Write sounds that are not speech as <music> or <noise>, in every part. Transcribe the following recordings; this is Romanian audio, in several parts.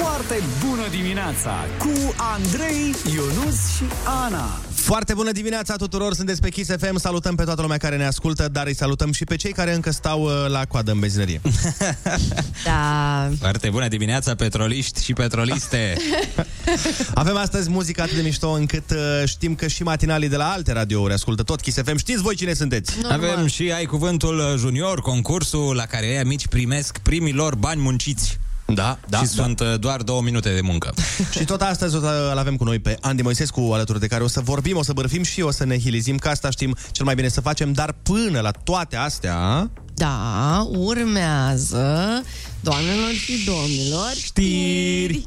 Foarte bună dimineața cu Andrei, Ionus și Ana. Foarte bună dimineața tuturor, sunteți pe Kiss FM, salutăm pe toată lumea care ne ascultă, dar îi salutăm și pe cei care încă stau uh, la coadă în benzinărie. <laughs> Da. Foarte bună dimineața, petroliști și petroliste! <laughs> Avem astăzi muzică atât de mișto încât uh, știm că și matinalii de la alte radiouri ascultă tot Kiss FM. Știți voi cine sunteți? Avem și Ai Cuvântul uh, Junior, concursul la care ei mici primesc primilor bani munciți. Da, da, și da. sunt uh, doar două minute de muncă. <laughs> Și tot astăzi o să avem cu noi pe Andy Moisescu alături de care o să vorbim, o să bărfim și o să ne hilizim, că asta știm cel mai bine să facem, dar până la toate astea... Da, urmează, doamnelor și domnilor, știri.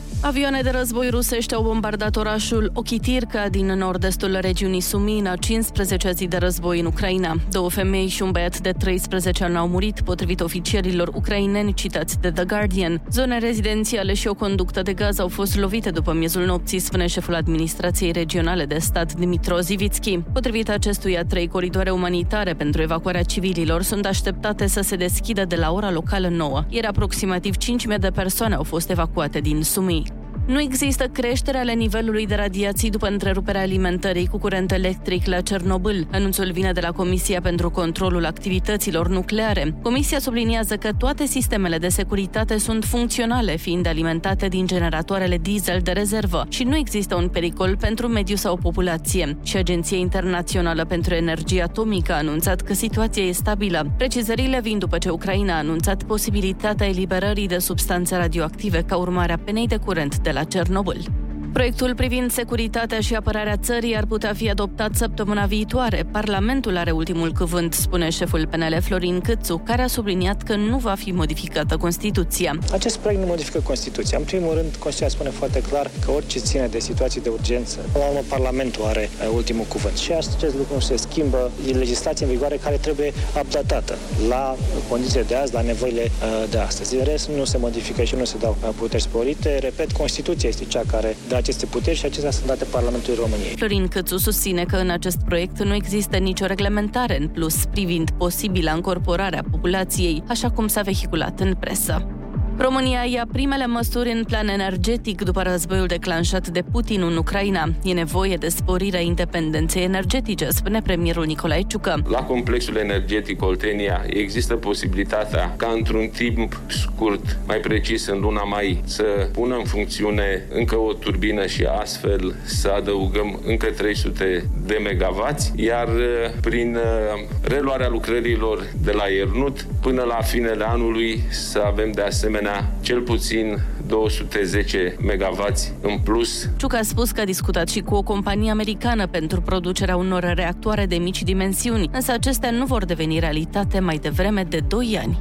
Avioane de război rusești au bombardat orașul Ochitirka din nord-estul regiunii Sumina, 15 zi de război în Ucraina. Două femei și un băiat de 13 ani au murit, potrivit oficialilor ucraineni citați de The Guardian. Zone rezidențiale și o conductă de gaz au fost lovite după miezul nopții, spune șeful administrației regionale de stat Dimitro Zivitski. Potrivit acestuia, trei coridoare umanitare pentru evacuarea civililor sunt așteptate să se deschidă de la ora locală nouă. Ieri aproximativ 5.000 de persoane au fost evacuate din Sumi. Nu există creștere ale nivelului de radiații după întreruperea alimentării cu curent electric la Cernobâl. Anunțul vine de la Comisia pentru Controlul Activităților Nucleare. Comisia subliniază că toate sistemele de securitate sunt funcționale, fiind alimentate din generatoarele diesel de rezervă și nu există un pericol pentru mediu sau populație. Și Agenția Internațională pentru Energie Atomică a anunțat că situația e stabilă. Precizările vin după ce Ucraina a anunțat posibilitatea eliberării de substanțe radioactive ca urmare a penei de curent de la Cernobâl. Proiectul privind securitatea și apărarea țării ar putea fi adoptat săptămâna viitoare. Parlamentul are ultimul cuvânt, spune șeful PNL Florin Câțu, care a subliniat că nu va fi modificată Constituția. Acest proiect nu modifică Constituția. În primul rând, Constituția spune foarte clar că orice ține de situații de urgență, la urmă Parlamentul are uh, ultimul cuvânt. Și acest lucru nu se schimbă. E legislație în vigoare care trebuie updatată la condițiile de azi, la nevoile uh, de astăzi. În rest, nu se modifică și nu se dau uh, puteri sporite. Repet, Constituția este cea care dă aceste puteri și acestea sunt date Parlamentului României. Florin Câțu susține că în acest proiect nu există nicio reglementare în plus privind posibila încorporare a populației, așa cum s-a vehiculat în presă. România ia primele măsuri în plan energetic după războiul declanșat de Putin în Ucraina. E nevoie de sporirea independenței energetice, spune premierul Nicolae Ciucă. La complexul energetic Oltenia există posibilitatea ca într-un timp scurt, mai precis în luna mai, să pună în funcțiune încă o turbină și astfel să adăugăm încă 300 de megavați, iar uh, prin uh, reluarea lucrărilor de la Iernut până la finele anului să avem de asemenea cel puțin 210 megavați în plus. Ciucă a spus că a discutat și cu o companie americană pentru producerea unor reactoare de mici dimensiuni, însă acestea nu vor deveni realitate mai devreme de 2 ani.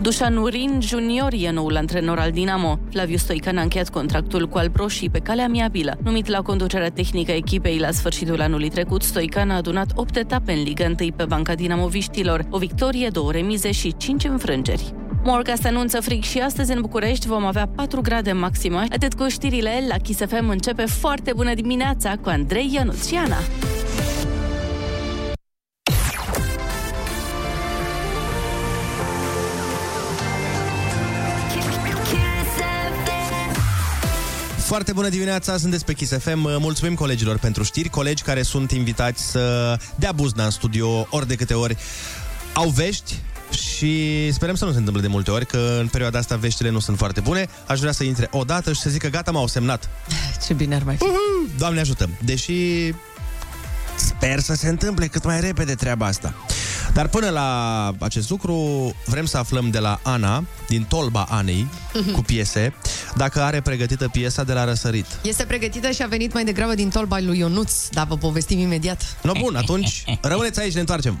Dușan Urin Junior e noul antrenor al Dinamo. Flaviu Stoican a încheiat contractul cu Alproșii pe calea amiabilă. Numit la conducerea tehnică echipei la sfârșitul anului trecut, Stoican a adunat 8 etape în Liga 1 pe banca dinamoviștilor, o victorie, două remize și 5 înfrângeri. Morca se anunță frig și astăzi în București vom avea 4 grade maximă. Atât cu știrile, la Kiss FM începe foarte bună dimineața cu Andrei Ionuț și Ana. Foarte bună dimineața, sunteți pe Kiss FM. Mulțumim colegilor pentru știri, colegi care sunt invitați să dea buzna în studio ori de câte ori au vești și sperăm să nu se întâmple de multe ori, că în perioada asta veștile nu sunt foarte bune. Aș vrea să intre o dată și să zică gata, m-au semnat. <laughs> Ce bine ar mai fi. Uhu, Doamne ajută! Deși sper să se întâmple cât mai repede treaba asta. Dar până la acest lucru, vrem să aflăm de la Ana, din Tolba Anei, <laughs> cu piese, dacă are pregătită piesa de la Răsărit. Este pregătită și a venit mai degrabă din tolba lui Ionuț, dar vă povestim imediat. No, bun, atunci <laughs> rămâneți aici, ne întoarcem.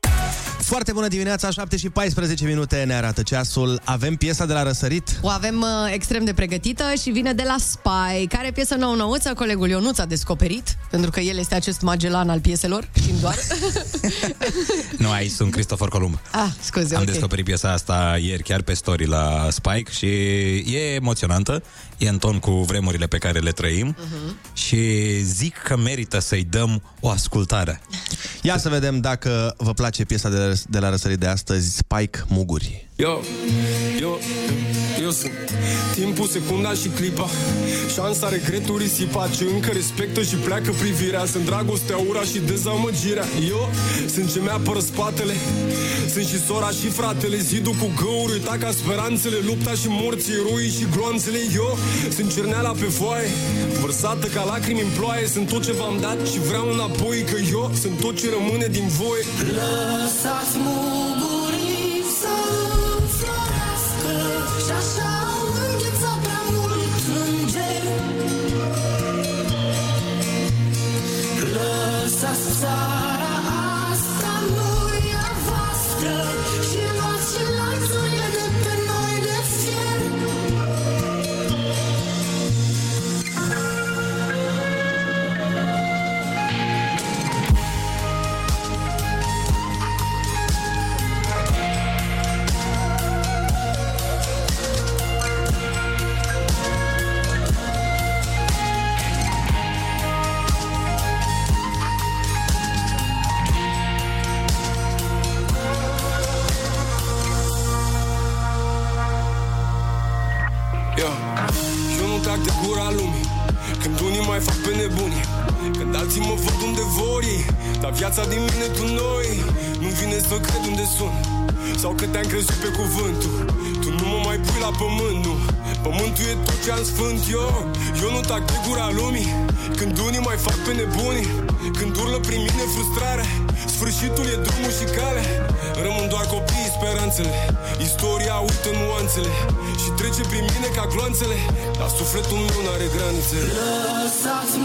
Foarte bună dimineața, 7 și 14 minute ne arată ceasul. Avem piesa de la răsărit. O avem uh, extrem de pregătită și vine de la Spy. Care piesă nou nouță colegul Ionuț a descoperit, pentru că el este acest magellan al pieselor, știm doar. <laughs> Nu, aici sunt Cristofor Columb. ah, scuze, Am ok. descoperit piesa asta ieri chiar pe story la Spike și e emoționantă, e în ton cu vremurile pe care le trăim uh-huh. și zic că merită să-i dăm o ascultare. Ia să vedem dacă vă place piesa de, de la răsărit de astăzi, Spike Muguri. Eu, eu, eu sunt. Timpul, secunda și clipa. Șansa, regretul, risipa Ce încă respectă și pleacă privirea. Sunt dragostea, ura și dezamăgirea. Eu sunt ce mi-apără spatele. Sunt și sora și fratele Zidul cu găuri, uita ca speranțele Lupta și morții, eroii și gloanțele. Eu sunt cerneala pe foaie Vărsată ca lacrimi în ploaie. Sunt tot ce v-am dat și vreau înapoi Că eu sunt tot ce rămâne din voi Lăsați mugurii sunt Sau că te-am crezut pe cuvântul. Tu nu mă mai pui la pământ, nu Pământul e tot ce am sfânt eu. Eu nu tac de gura lumii. Când unii mai fac pe nebuni Când urlă prin mine frustrare. Sfârșitul e drumul și calea Rămân doar copiii speranțele. Istoria uită nuanțele. Și trece prin mine ca gloanțele. Dar sufletul meu n-are granițe. Lăsați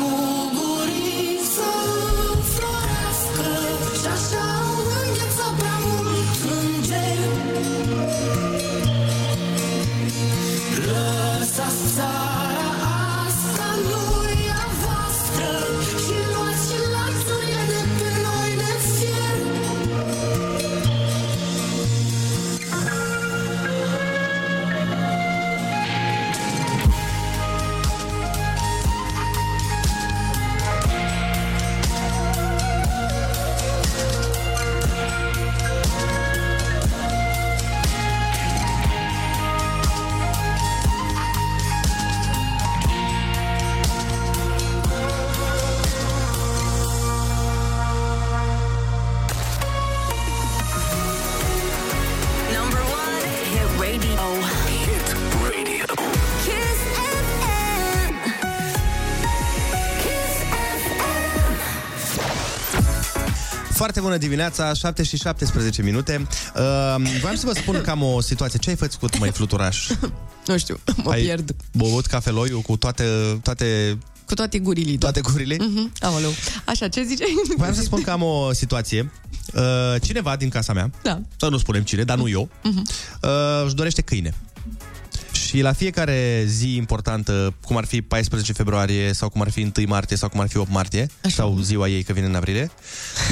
Foarte bună dimineața, 7 și 17 minute. Uh, vreau să vă spun că am o situație. Ce ai făcut, mai <laughs> fluturaș? Nu știu, mă ai pierd. băut cafeloiul cu toate, toate, Cu toate gurile. toate gurile? Mhm, Aoleu. Așa, ce ziceai? Vreau să spun că am o situație. Uh, cineva din casa mea, Da. să nu spunem cine, dar nu eu, uh, își dorește câine. Și la fiecare zi importantă, cum ar fi 14 februarie, sau cum ar fi 1 martie, sau cum ar fi 8 martie, Așa. sau ziua ei că vine în aprilie,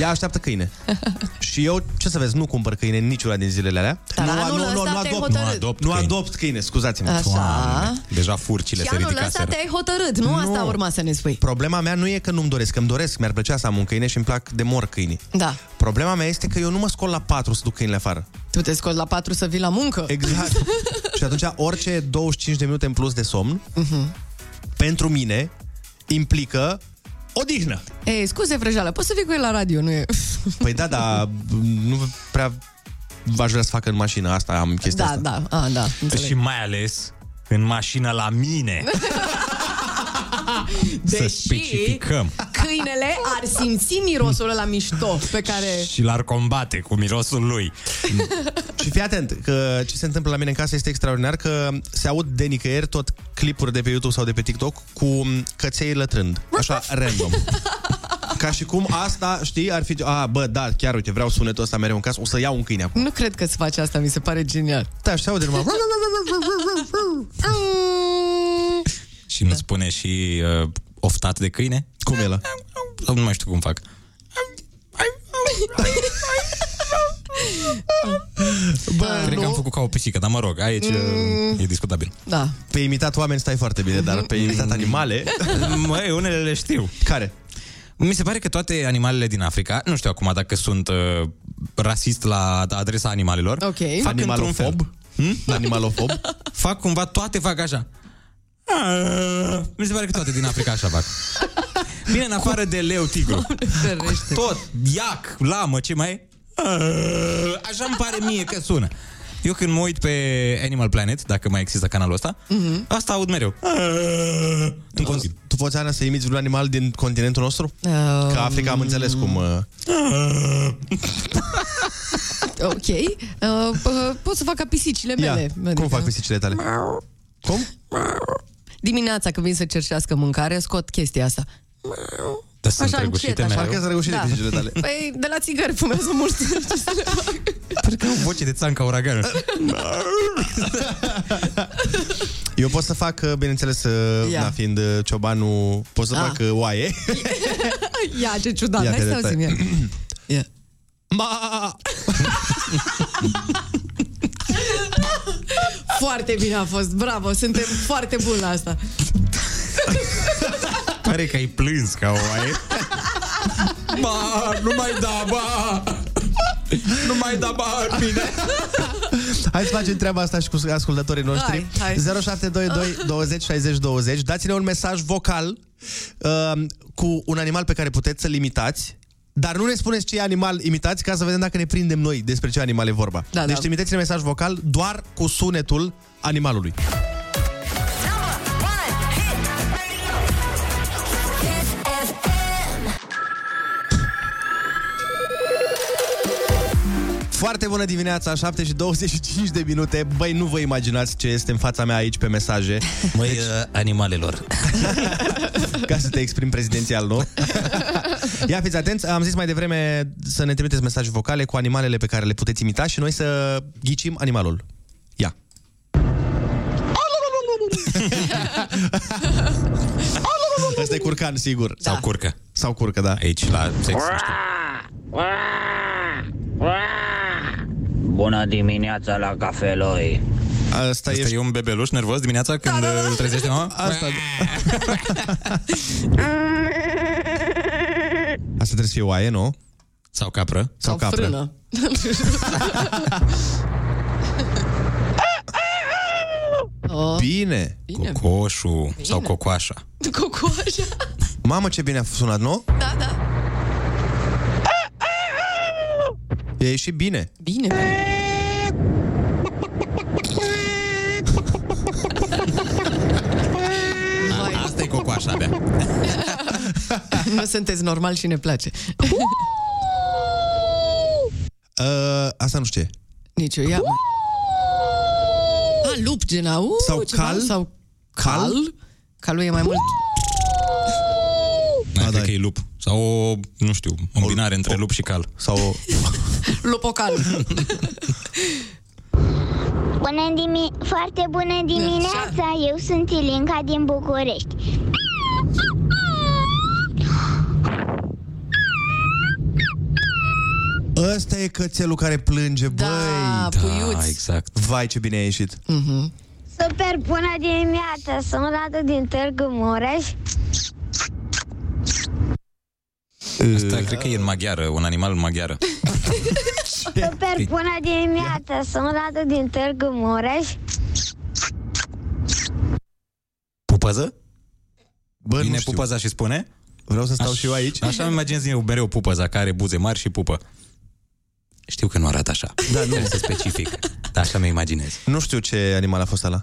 ea așteaptă câine. <laughs> și eu, ce să vezi, nu cumpăr câine în niciuna din zilele alea. Dar nu, anul nu, nu, ăsta nu, te-ai adopt, hotărât. nu adopt, nu câini. adopt câine, scuzați-mă. Așa. Doamne, deja furcile Și se anul ăsta ridicaseră. te-ai hotărât, nu? Asta Nu. urma să ne spui. Problema mea nu e că nu-mi doresc, că îmi doresc, mi-ar plăcea să am un câine și îmi plac de mor câinii. Da. Problema mea este că eu nu mă scol la 4 să duc câinile afară. Tu te scoți la 4 să vii la muncă? Exact. <laughs> și atunci orice 25 de minute în plus de somn, Mhm. pentru mine, implică odihnă. Ei, scuze, vrăjeală, poți să vii cu el la radio, nu e... <laughs> Păi da, dar nu prea v-aș vrea să fac în mașină. Asta am chestia Da, asta. da, a, da, înțeleg. Și mai ales în mașină la mine. <laughs> <laughs> să Deși specificăm. câinele ar simți mirosul ăla mișto pe care... Și l-ar combate cu mirosul lui. Și fii atent, că ce se întâmplă la mine în casă este extraordinar, că se aud de nicăieri tot clipuri de pe YouTube sau de pe TikTok cu căței lătrând. Așa, random. Ca și cum asta, știi, ar fi... A, bă, da, chiar, uite, vreau sunetul ăsta mereu în casă, o să iau un câine acum. Nu cred că se face asta, mi se pare genial. Da, și se aude numai... <laughs> Și nu spune și uh, oftat de câine? Cum e la? Nu mai știu cum fac. Bă, Cred că am făcut ca o pisică, dar mă rog, aici mm. e discutabil. Da. Pe imitat oameni stai foarte bine, dar pe imitat animale... <laughs> Măi, unele le știu. Care? Mi se pare că toate animalele din Africa, nu știu acum dacă sunt uh, rasist la adresa animalelor, Ok. fac într-un fel. Animalofob? Hm? <laughs> Animalofob? Fac cumva, toate fac așa. Ah, Mi se pare că toate din Africa așa fac. Bine, în afară de leu, tigru. Ferește. Tot, iac, lamă, ce mai e? Ah, Așa îmi pare mie că sună. Eu când mă uit pe Animal Planet, dacă mai există canalul ăsta, Mhm. asta aud mereu. Ah, În continuu. Tu poți, Ana, să imiți vreun animal din continentul nostru? Uh, Că Africa am înțeles cum... Uh... <laughs> ok. Uh, uh, pot să fac ca pisicile Ia, mele. Adică cum fac pisicile tale? Cum? Dimineața când vin să cerșească mâncare, scot chestia asta. Dar sunt Așa, răgușite încet, așa. mereu. Parcă sunt răgușite pisicile tale. <laughs> Păi, de la țigări fumează mult. Ce să le fac? Pare că au voce de țanca uragană. <laughs> Eu pot să fac, uh, bineînțeles, uh, Ia. da, fiind uh, ciobanul, pot să Ah. fac uh, oaie. <laughs> Ia, ce ciudat. Ia, Hai te să detai. auzim. Ia. <clears throat> Ia. Ma! Foarte bine a fost, bravo, suntem foarte buni la asta. Pare că ai plâns ca o oaie. Ba, nu mai da, ba! Nu mai da, ba, în mine! Hai să facem treaba asta și cu ascultătorii noștri. Hai, hai. 0722 20 60 20. Dați-ne un mesaj vocal uh, cu un animal pe care puteți să-l imitați. Dar nu ne spuneți ce animal imitați ca să vedem dacă ne prindem noi despre ce animal e vorba. Da, deci da. trimiteți-ne mesaj vocal doar cu sunetul animalului. Foarte bună dimineața, 7 și 25 de minute. Băi, nu vă imaginați ce este în fața mea aici pe mesaje. Măi, deci... animalelor. <laughs> ca să te exprimi prezidențial, nu? <laughs> Ia fiți atenți, am zis mai devreme să ne trimiteți mesaje vocale cu animalele pe care le puteți imita și noi să ghicim animalul. Ia. <laughs> Ăsta e curcan, sigur. Sau curcă. Sau curcă, da. Aici, la sex, nu știu. Bună dimineața la cafeloi. Asta, Asta e... e un bebeluș nervos dimineața când da, da, da. îl trezește mama? Asta... <laughs> Asta trebuie să fie oaie, nu? Sau capră. Sau, Sau capră. frână. oh, <laughs> Bine. bine. Cocoșul sau cocoașa. Cocoașa. Mamă, ce bine a sunat, nu? Da, da. E ieșit bine. Bine, bine. Vai, Asta e cocoașa abia. <laughs> <laughs> nu sunteți normal și ne place. <laughs> Uh, asta nu știu. Nici eu, ia. mă. A, lup, gen, au, Sau ceva? cal? Sau Cal? cal? Calul e mai mult... Da, da. cred că e lup. Sau o, nu știu, o îmbinare între lup și cal. Sau o... <laughs> Lupocal. Bună dimi- foarte bună dimineața, eu sunt Ilinca din București. Ăsta e cățelul care plânge, Da, băi. puiuț. Da, exact. Vai, ce bine a ieșit. Super bună dimineața, sunt Radu din Târgu Mureș. Asta cred că e în maghiară, un animal în maghiară. <laughs> Super bună dimineața, sunt Radu din Târgu Mureș. Pupăză? Bă, Vine nu știu. pupăza și spune? Vreau să stau și eu aici. Așa îmi imaginez eu mereu pupăza care are buze mari și pupă. Știu că nu arată așa. Da, nu. <laughs> Trebuie să specific. Dar așa mi imaginez. Nu știu ce animal a fost ăla.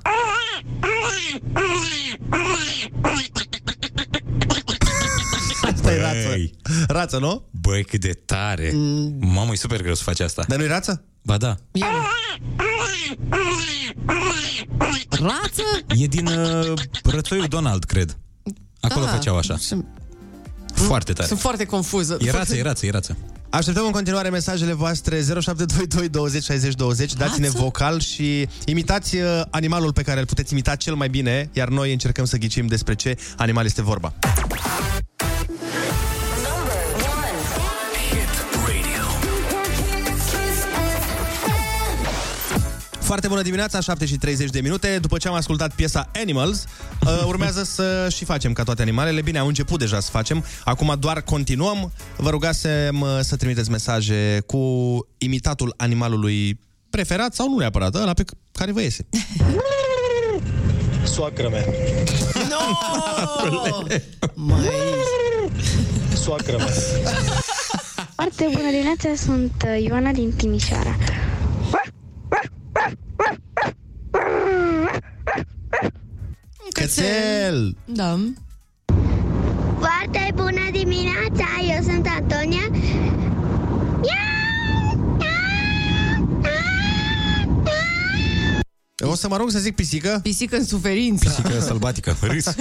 Asta e rață. Băi. Rață, nu? Băi, cât de tare! Mm. Mamă, e super greu să faci asta. Dar nu-i rață? Ba da. Ia, mă. Rață? E din uh, rățoiul Donald, cred. Acolo Da. făceau așa. Foarte tare. Sunt foarte confuză. E rață, e rață, e rață. Așteptăm în continuare mesajele voastre 0722 20 60 20 Dați-ne Rață? vocal și imitați uh, animalul pe care îl puteți imita cel mai bine Iar noi încercăm să ghicim despre ce animal este vorba Foarte bună dimineața, 7 și 30 de minute După ce am ascultat piesa Animals uh, Urmează să și facem ca toate animalele Bine, au început deja să facem Acum doar continuăm Vă rugasem uh, să trimiteți mesaje Cu imitatul animalului preferat Sau nu neapărat, ăla pe care vă iese <laughs> Soacră mea. No! Mai... Soacră mea. Foarte bună dimineața, sunt uh, Ioana din Timișoara. Cățel! Da. Foarte bună dimineața, eu sunt Antonia. O să mă rog să zic pisică Pisică în suferință. Pisică sălbatică, râs. <laughs>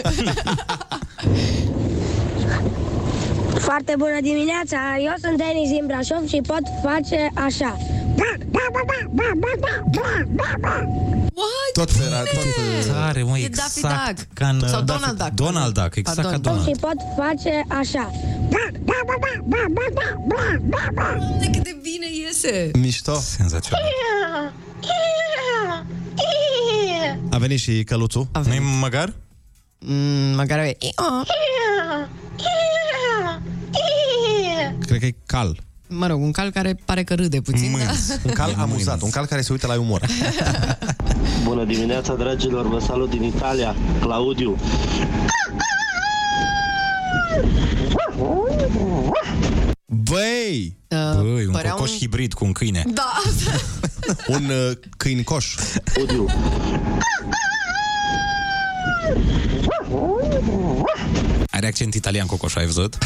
Foarte bună dimineața, eu sunt Denis din Brașov și pot face așa. What? Tot fera, tot... Tare, mă, E exact Daffy Duck. ca în... Sau Donald Duck, Donald Duck, exact Pardon. ca Donald. Și pot face așa. Doamne, cât de bine iese! Mișto Senzațional. A venit și căluțul Nu-i măgar? Mm, măcar e... Cred că e cal Mă rog, un cal care pare că râde puțin, da? Un cal amuzat, un cal care se uită la umor <laughs> Bună dimineața, dragilor, vă salut din Italia, Claudiu. Băi! Băi, un părea cocoș un- hibrid cu un câine. Da, <laughs> Un uh, câincoș Claudiu. Are accent italian cocoșul, ai văzut? <laughs>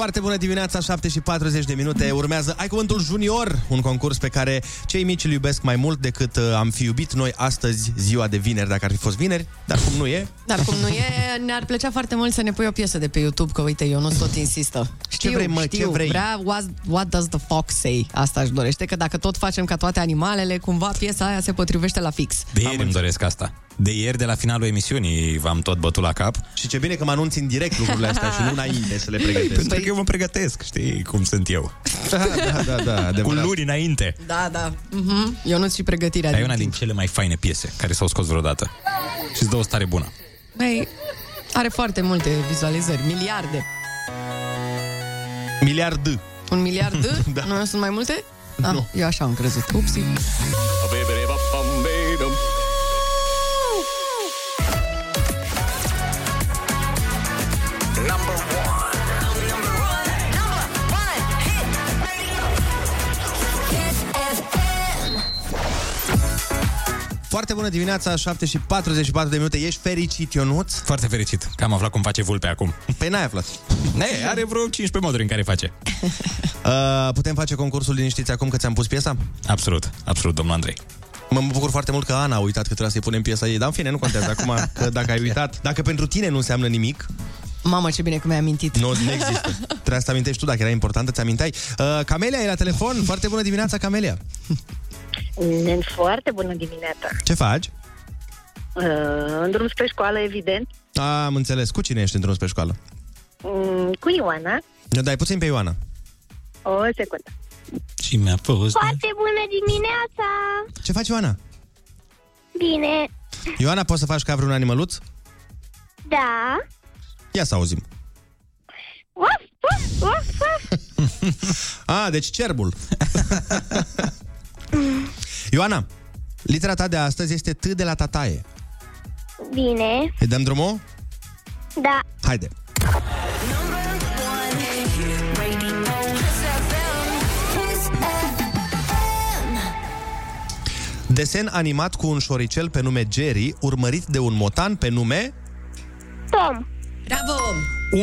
Foarte bună dimineața, 7 și 40 de minute Urmează Ai Cuvântul Junior Un concurs pe care cei mici îl iubesc mai mult Decât uh, am fi iubit noi astăzi Ziua de vineri, dacă ar fi fost vineri Dar cum nu e dar cum nu e, ne-ar plăcea foarte mult să ne pui o piesă de pe YouTube, că uite, eu nu tot insistă. Știu, vrei, mă, știu, ce vrei? Vrea what, what does the fox say? Asta își dorește, că dacă tot facem ca toate animalele, cumva piesa aia se potrivește la fix. De ieri îmi doresc asta. De ieri, de la finalul emisiunii, v-am tot bătut la cap. Și ce bine că mă anunți în direct lucrurile astea Și nu înainte să le pregătesc Pentru că eu mă pregătesc, știi cum sunt eu. Da, da, da, da Cu adevărat. luni înainte. Da, da. Uh-huh. Eu nu-ți și pregătirea. Dar e din una din timp. cele mai faine piese care s-au scos vreodată. Și îți dă o stare bună. Băi, are foarte multe vizualizări, miliarde. Miliard Un miliard? <laughs> Da. Nu sunt mai multe? Ah, eu așa am crezut. Upsi. Foarte bună dimineața, 7 și 44 de minute Ești fericit, Ionuț? Foarte fericit că am aflat cum face vulpe acum. Păi n-ai aflat Ne, are vreo 15 moduri în care face. <laughs> uh, Putem face concursul liniștiți acum că ți-am pus piesa? Absolut, absolut, domnul Andrei. Mă bucur foarte mult că Ana a uitat că trebuia să-i punem piesa ei Dar în fine, nu contează acum că dacă ai uitat Dacă pentru tine nu înseamnă nimic Mamă, ce bine că mi-ai amintit. Nu, nu există Trebuia să amintești tu, dacă era importantă, ți-amintai uh, Camelia e la telefon, foarte bună dimineața, Camelia Foarte bună dimineața. Ce faci? Uh, în drum spre școală, evident, A, am înțeles, cu cine ești într-un spre școală? Mm, cu Ioana. Ne dai puțin pe Ioana O secundă. Și mi-a fost... Foarte bună dimineața! Ce faci, Ioana? Bine, Ioana, poți să faci ca vreun animăluț? da. Ia să auzim Uf, uf, uf, uf. <laughs> A, deci cerbul <laughs> Ioana, litera ta de astăzi este T de la tataie Bine, Îi dăm drumul? da. Haide Desen animat cu un șoricel pe nume Jerry, urmărit de un motan pe nume... Tom, Bravo!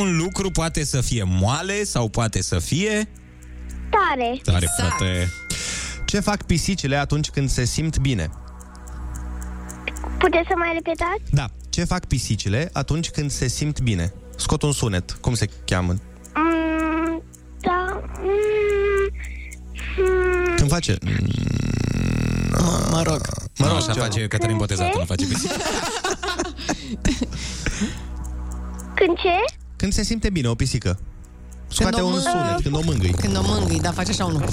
Un lucru poate să fie moale sau poate să fie... Tare. Tare, Exact. frate. Ce fac pisicile atunci când se simt bine? Puteți să mai repetați? Da. Ce fac pisicile atunci când se simt bine? Scot un sunet. Cum se cheamă? Mm, da. Mm, mm, Când face... Mă rog. Mă rog, Așa ceva. face Cătălin Botezatul, nu face pisică. când ce? Când se simte bine o pisică. Scoate o un mângâi. sunet când o mângâi. Când o mângâi, da, face așa unul.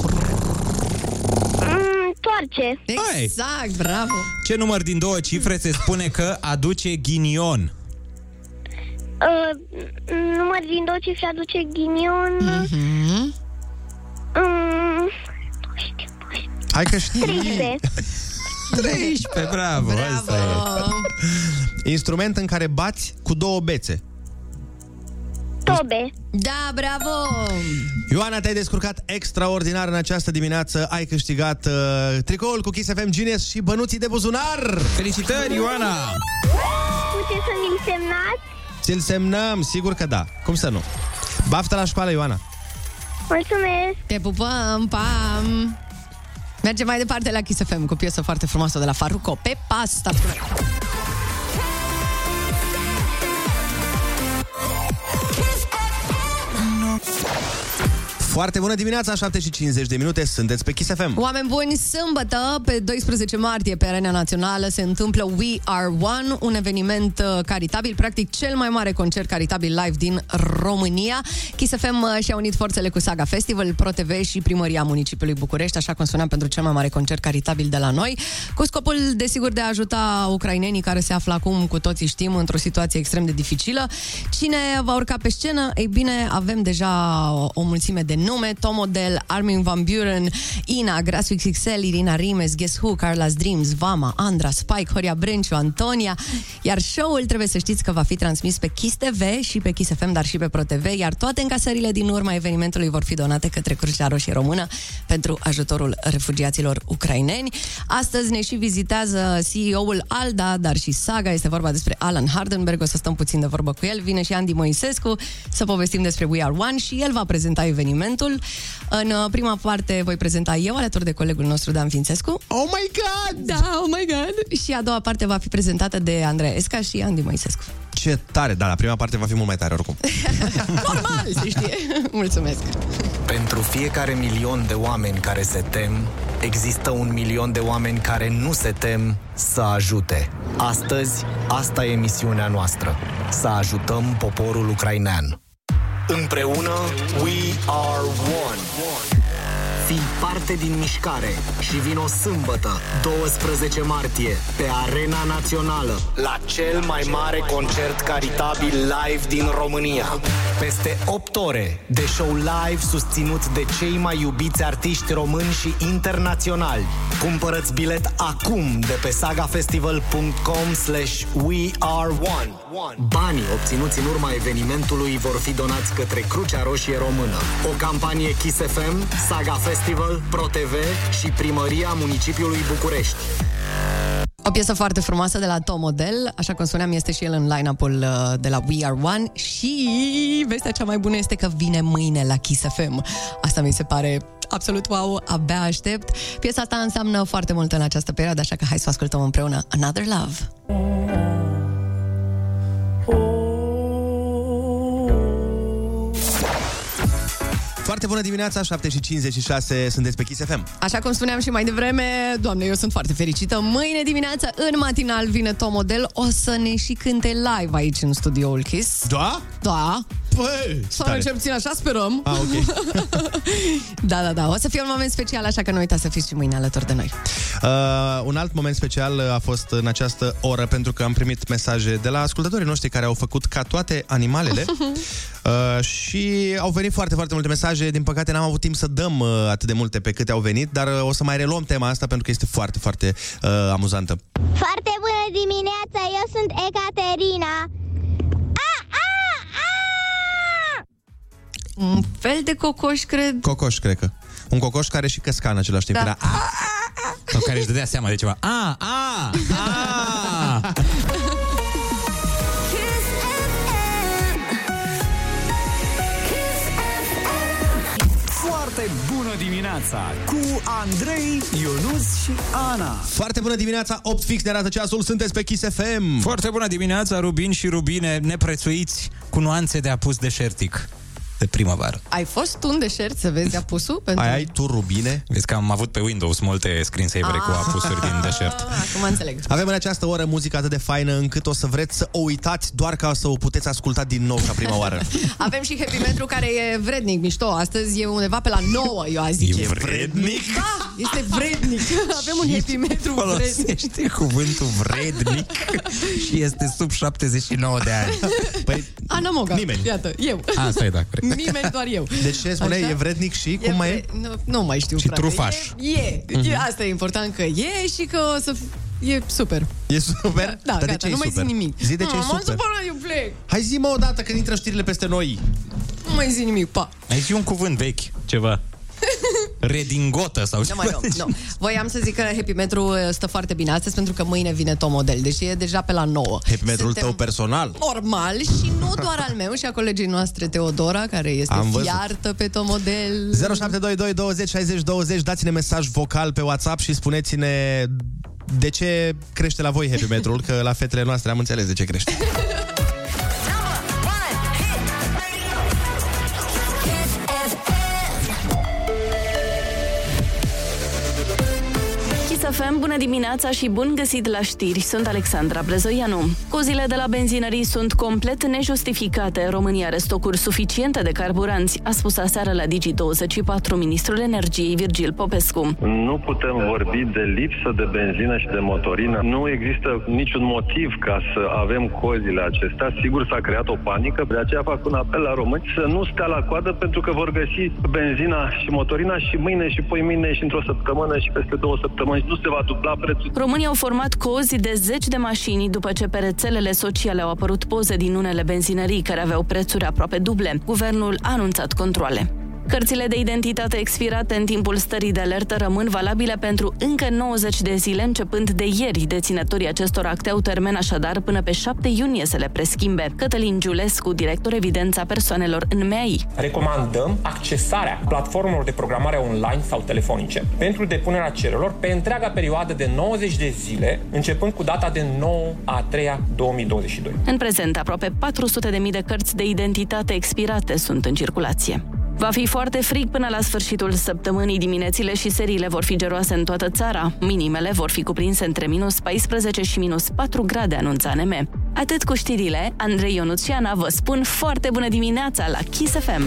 Mm, toarce. Exact, bravo! Ce număr din două cifre se spune că aduce ghinion? Uh, număr din două cifre aduce ghinion. Mhm. Mm, Hai că știi. 13. 13, bravo, asta e. Instrument în care bați cu două bețe. Tobe. Da, bravo! Ioana, te-ai descurcat extraordinar în această dimineață. Ai câștigat uh, tricoul cu Kiss FM Genius și bănuții de buzunar. Felicitări, Ioana! Puteți să mi-l semnați? Ți-l semnăm, sigur că da. Cum să nu? Baftă la școală, Ioana. Mulțumesc. Te pupăm, pam! Mergem mai departe la Kiss FM cu o piesă foarte frumoasă de la Faruco. Pe pas, Foarte bună dimineața, 7 și 50 de minute, sunteți pe Kiss FM. Oameni buni, sâmbătă, pe 12 martie, pe Arena Națională, se întâmplă We Are One, un eveniment uh, caritabil, practic cel mai mare concert caritabil live din România. Kiss FM uh, și-a unit forțele cu Saga Festival, ProTV și Primăria Municipiului București, așa cum spuneam, pentru cel mai mare concert caritabil de la noi, cu scopul, desigur, de a ajuta ucrainenii care se află acum, cu toții știm, într-o situație extrem de dificilă. Cine va urca pe scenă? Ei bine, avem deja o, o mulțime de nume, Tomodel, Armin Van Buren, Ina, Graswix XL, Irina Rimes, Guess Who, Carla's Dreams, Vama, Andra, Spike, Horia Brenciu, Antonia, iar show-ul trebuie să știți că va fi transmis pe Kiss TV și pe Kiss FM, dar și pe ProTV, iar toate încasările din urma evenimentului vor fi donate către Crucea Roșie Română pentru ajutorul refugiaților ucraineni. Astăzi ne și vizitează CEO-ul Alda, dar și Saga, este vorba despre Alan Hardenberg, o să stăm puțin de vorbă cu el, vine și Andy Moisescu să povestim despre We Are One și el va prezenta evenimentul. În uh, prima parte voi prezenta eu alături de colegul nostru Dan Fințescu. Oh my god! Da, oh my god! Și a doua parte va fi prezentată de Andreea Esca și Andy Moisescu. Ce tare, da, la prima parte va fi mult mai tare oricum. <laughs> Normal, se știe. Mulțumesc! Pentru fiecare milion de oameni care se tem, există un milion de oameni care nu se tem să ajute. Astăzi, asta e misiunea noastră. Să ajutăm poporul ucrainean. Împreună, we are one. Fii parte din mișcare și vin o sâmbătă, 12 martie, pe Arena Națională, la cel mai mare concert caritabil live din România. Peste 8 ore de show live susținut de cei mai iubiți artiști români și internaționali. Cumpărăți bilet acum de pe sagafestival.com slash we are one. Banii obținuți în urma evenimentului vor fi donați către Crucea Roșie Română. O campanie Kiss FM, Saga Festival, ProTV și Primăria Municipiului București. O piesă foarte frumoasă de la Tom Model, așa cum spuneam, este și el în line-up-ul uh, de la We Are One și vestea cea mai bună este că vine mâine la Kiss FM. Asta mi se pare absolut wow, abia aștept. Piesa asta înseamnă foarte mult în această perioadă, așa că hai să o ascultăm împreună. Another Love. Foarte bună dimineața, 7 și 56, sunteți pe Kiss FM. Așa cum spuneam și mai devreme, doamne, eu sunt foarte fericită. Mâine dimineață, în matinal, vine Tom Model. O să ne și cânte live aici în studioul Kiss. Da? Da. Păi, Sau cel puțin așa sperăm. Ah, ok. <laughs> da, da, da. O să fie un moment special, așa că nu uitați să fiți și mâine alături de noi. Uh, un alt moment special a fost în această oră pentru că am primit mesaje de la ascultătorii noștri care au făcut ca toate animalele <laughs> uh, și au venit foarte, foarte multe mesaje. Din păcate n-am avut timp să dăm uh, atât de multe pe câte au venit, dar uh, o să mai reluăm tema asta pentru că este foarte, foarte uh, amuzantă. Foarte bună dimineața, eu sunt Ecaterina. Un fel de cocoș, cred. Cocoș, cred că. Un cocoș care și căsca în același timp. Da. Era... Sau care își dădea seama de ceva. A, a, a. Foarte bună dimineața cu Andrei, Ionus și Ana. Foarte bună dimineața, 8 fix ne arată ceasul, sunteți pe Kiss FM. Foarte bună dimineața, Rubin și Rubine, neprețuiți cu nuanțe de apus deșertic de primăvară. Ai fost tu în deșert să vezi apusul? Pentru... Ai, ai tu rubine? Vezi că am avut pe Windows multe screensavere cu Ah. apusuri din deșert. <laughs> Acum înțeleg. Avem în această oră muzică atât de faină încât o să vreți să o uitați doar ca să o puteți asculta din nou ca prima oară. <laughs> Avem și Happy Metru care e vrednic, mișto. Astăzi e undeva pe la 9, eu aș zice. E vrednic? Da, este vrednic. <laughs> Avem un Happy Metru vrednic. Folosește cuvântul vrednic și este sub 79 de ani. Păi, Ana Moga. Nimeni. Iată, eu. Asta e, da, cred. Nimeni, doar eu. Deci ce spune? Așa? E vrednic și cum E mai vre- e? Nu, nu mai știu, Și frate. trufaș. E, e. Mhm. e. Asta e important că e și că o să f- e super. E super? Da, Dar de gata, ce e nu mai super? zic nimic. Zi de ce e M-am super. supărat, eu plec. Hai zi mă odată când intră știrile peste noi. Nu mai zic nimic, pa. Ai zi un cuvânt vechi, ceva. <laughs> Redingotă sau Nu, ceva. mă, nu, nu. Voiam să zic că Happy Metru uh, stă foarte bine astăzi pentru că mâine vine Tom Model, deci e deja pe la 9. Happy metrul Suntem tău personal. Normal și nu doar al meu și a colegii noastre Teodora, care este Am văzut. fiartă pe Tom Model. 0722 20 60 20 Dați-ne mesaj vocal pe WhatsApp și spuneți-ne de ce crește la voi happy metrul, că la fetele noastre am înțeles de ce crește. <laughs> FM, bună dimineața și bun găsit la știri. Sunt Alexandra Brezoianu. Cozile de la benzinării sunt complet nejustificate. România are stocuri suficiente de carburanți, a spus aseară la Digi24 ministrul energiei Virgil Popescu. Nu putem vorbi de lipsă de benzină și de motorină. Nu există niciun motiv ca să avem cozile acestea. Sigur s-a creat o panică, de aceea fac un apel la români să nu stea la coadă pentru că vor găsi benzina și motorina și mâine și poi mâine și într-o săptămână și peste două săptămâni. Nu se va dubla prețul. Românii au format cozi de zeci de mașini după ce pe rețelele sociale au apărut poze din unele benzinării care aveau prețuri aproape duble. Guvernul a anunțat controle. Cărțile de identitate expirate în timpul stării de alertă rămân valabile pentru încă 90 de zile, începând de ieri. Deținătorii acestor acte au termen așadar până pe 7 iunie să le preschimbe. Cătălin Giulescu, director evidența persoanelor în MEAI. recomandăm accesarea platformelor de programare online sau telefonice pentru depunerea cererilor pe întreaga perioadă de 90 de zile, începând cu data de 9 a 3 2022. În prezent, aproape 400.000 de cărți de identitate expirate sunt în circulație. Va fi foarte frig până la sfârșitul săptămânii. Diminețile și seriile vor fi geroase în toată țara. Minimele vor fi cuprinse între minus 14 și minus 4 grade, anunța ANM. Atât cu știrile, Andrei Ionuțiana vă spun foarte bună dimineața la Kiss FM.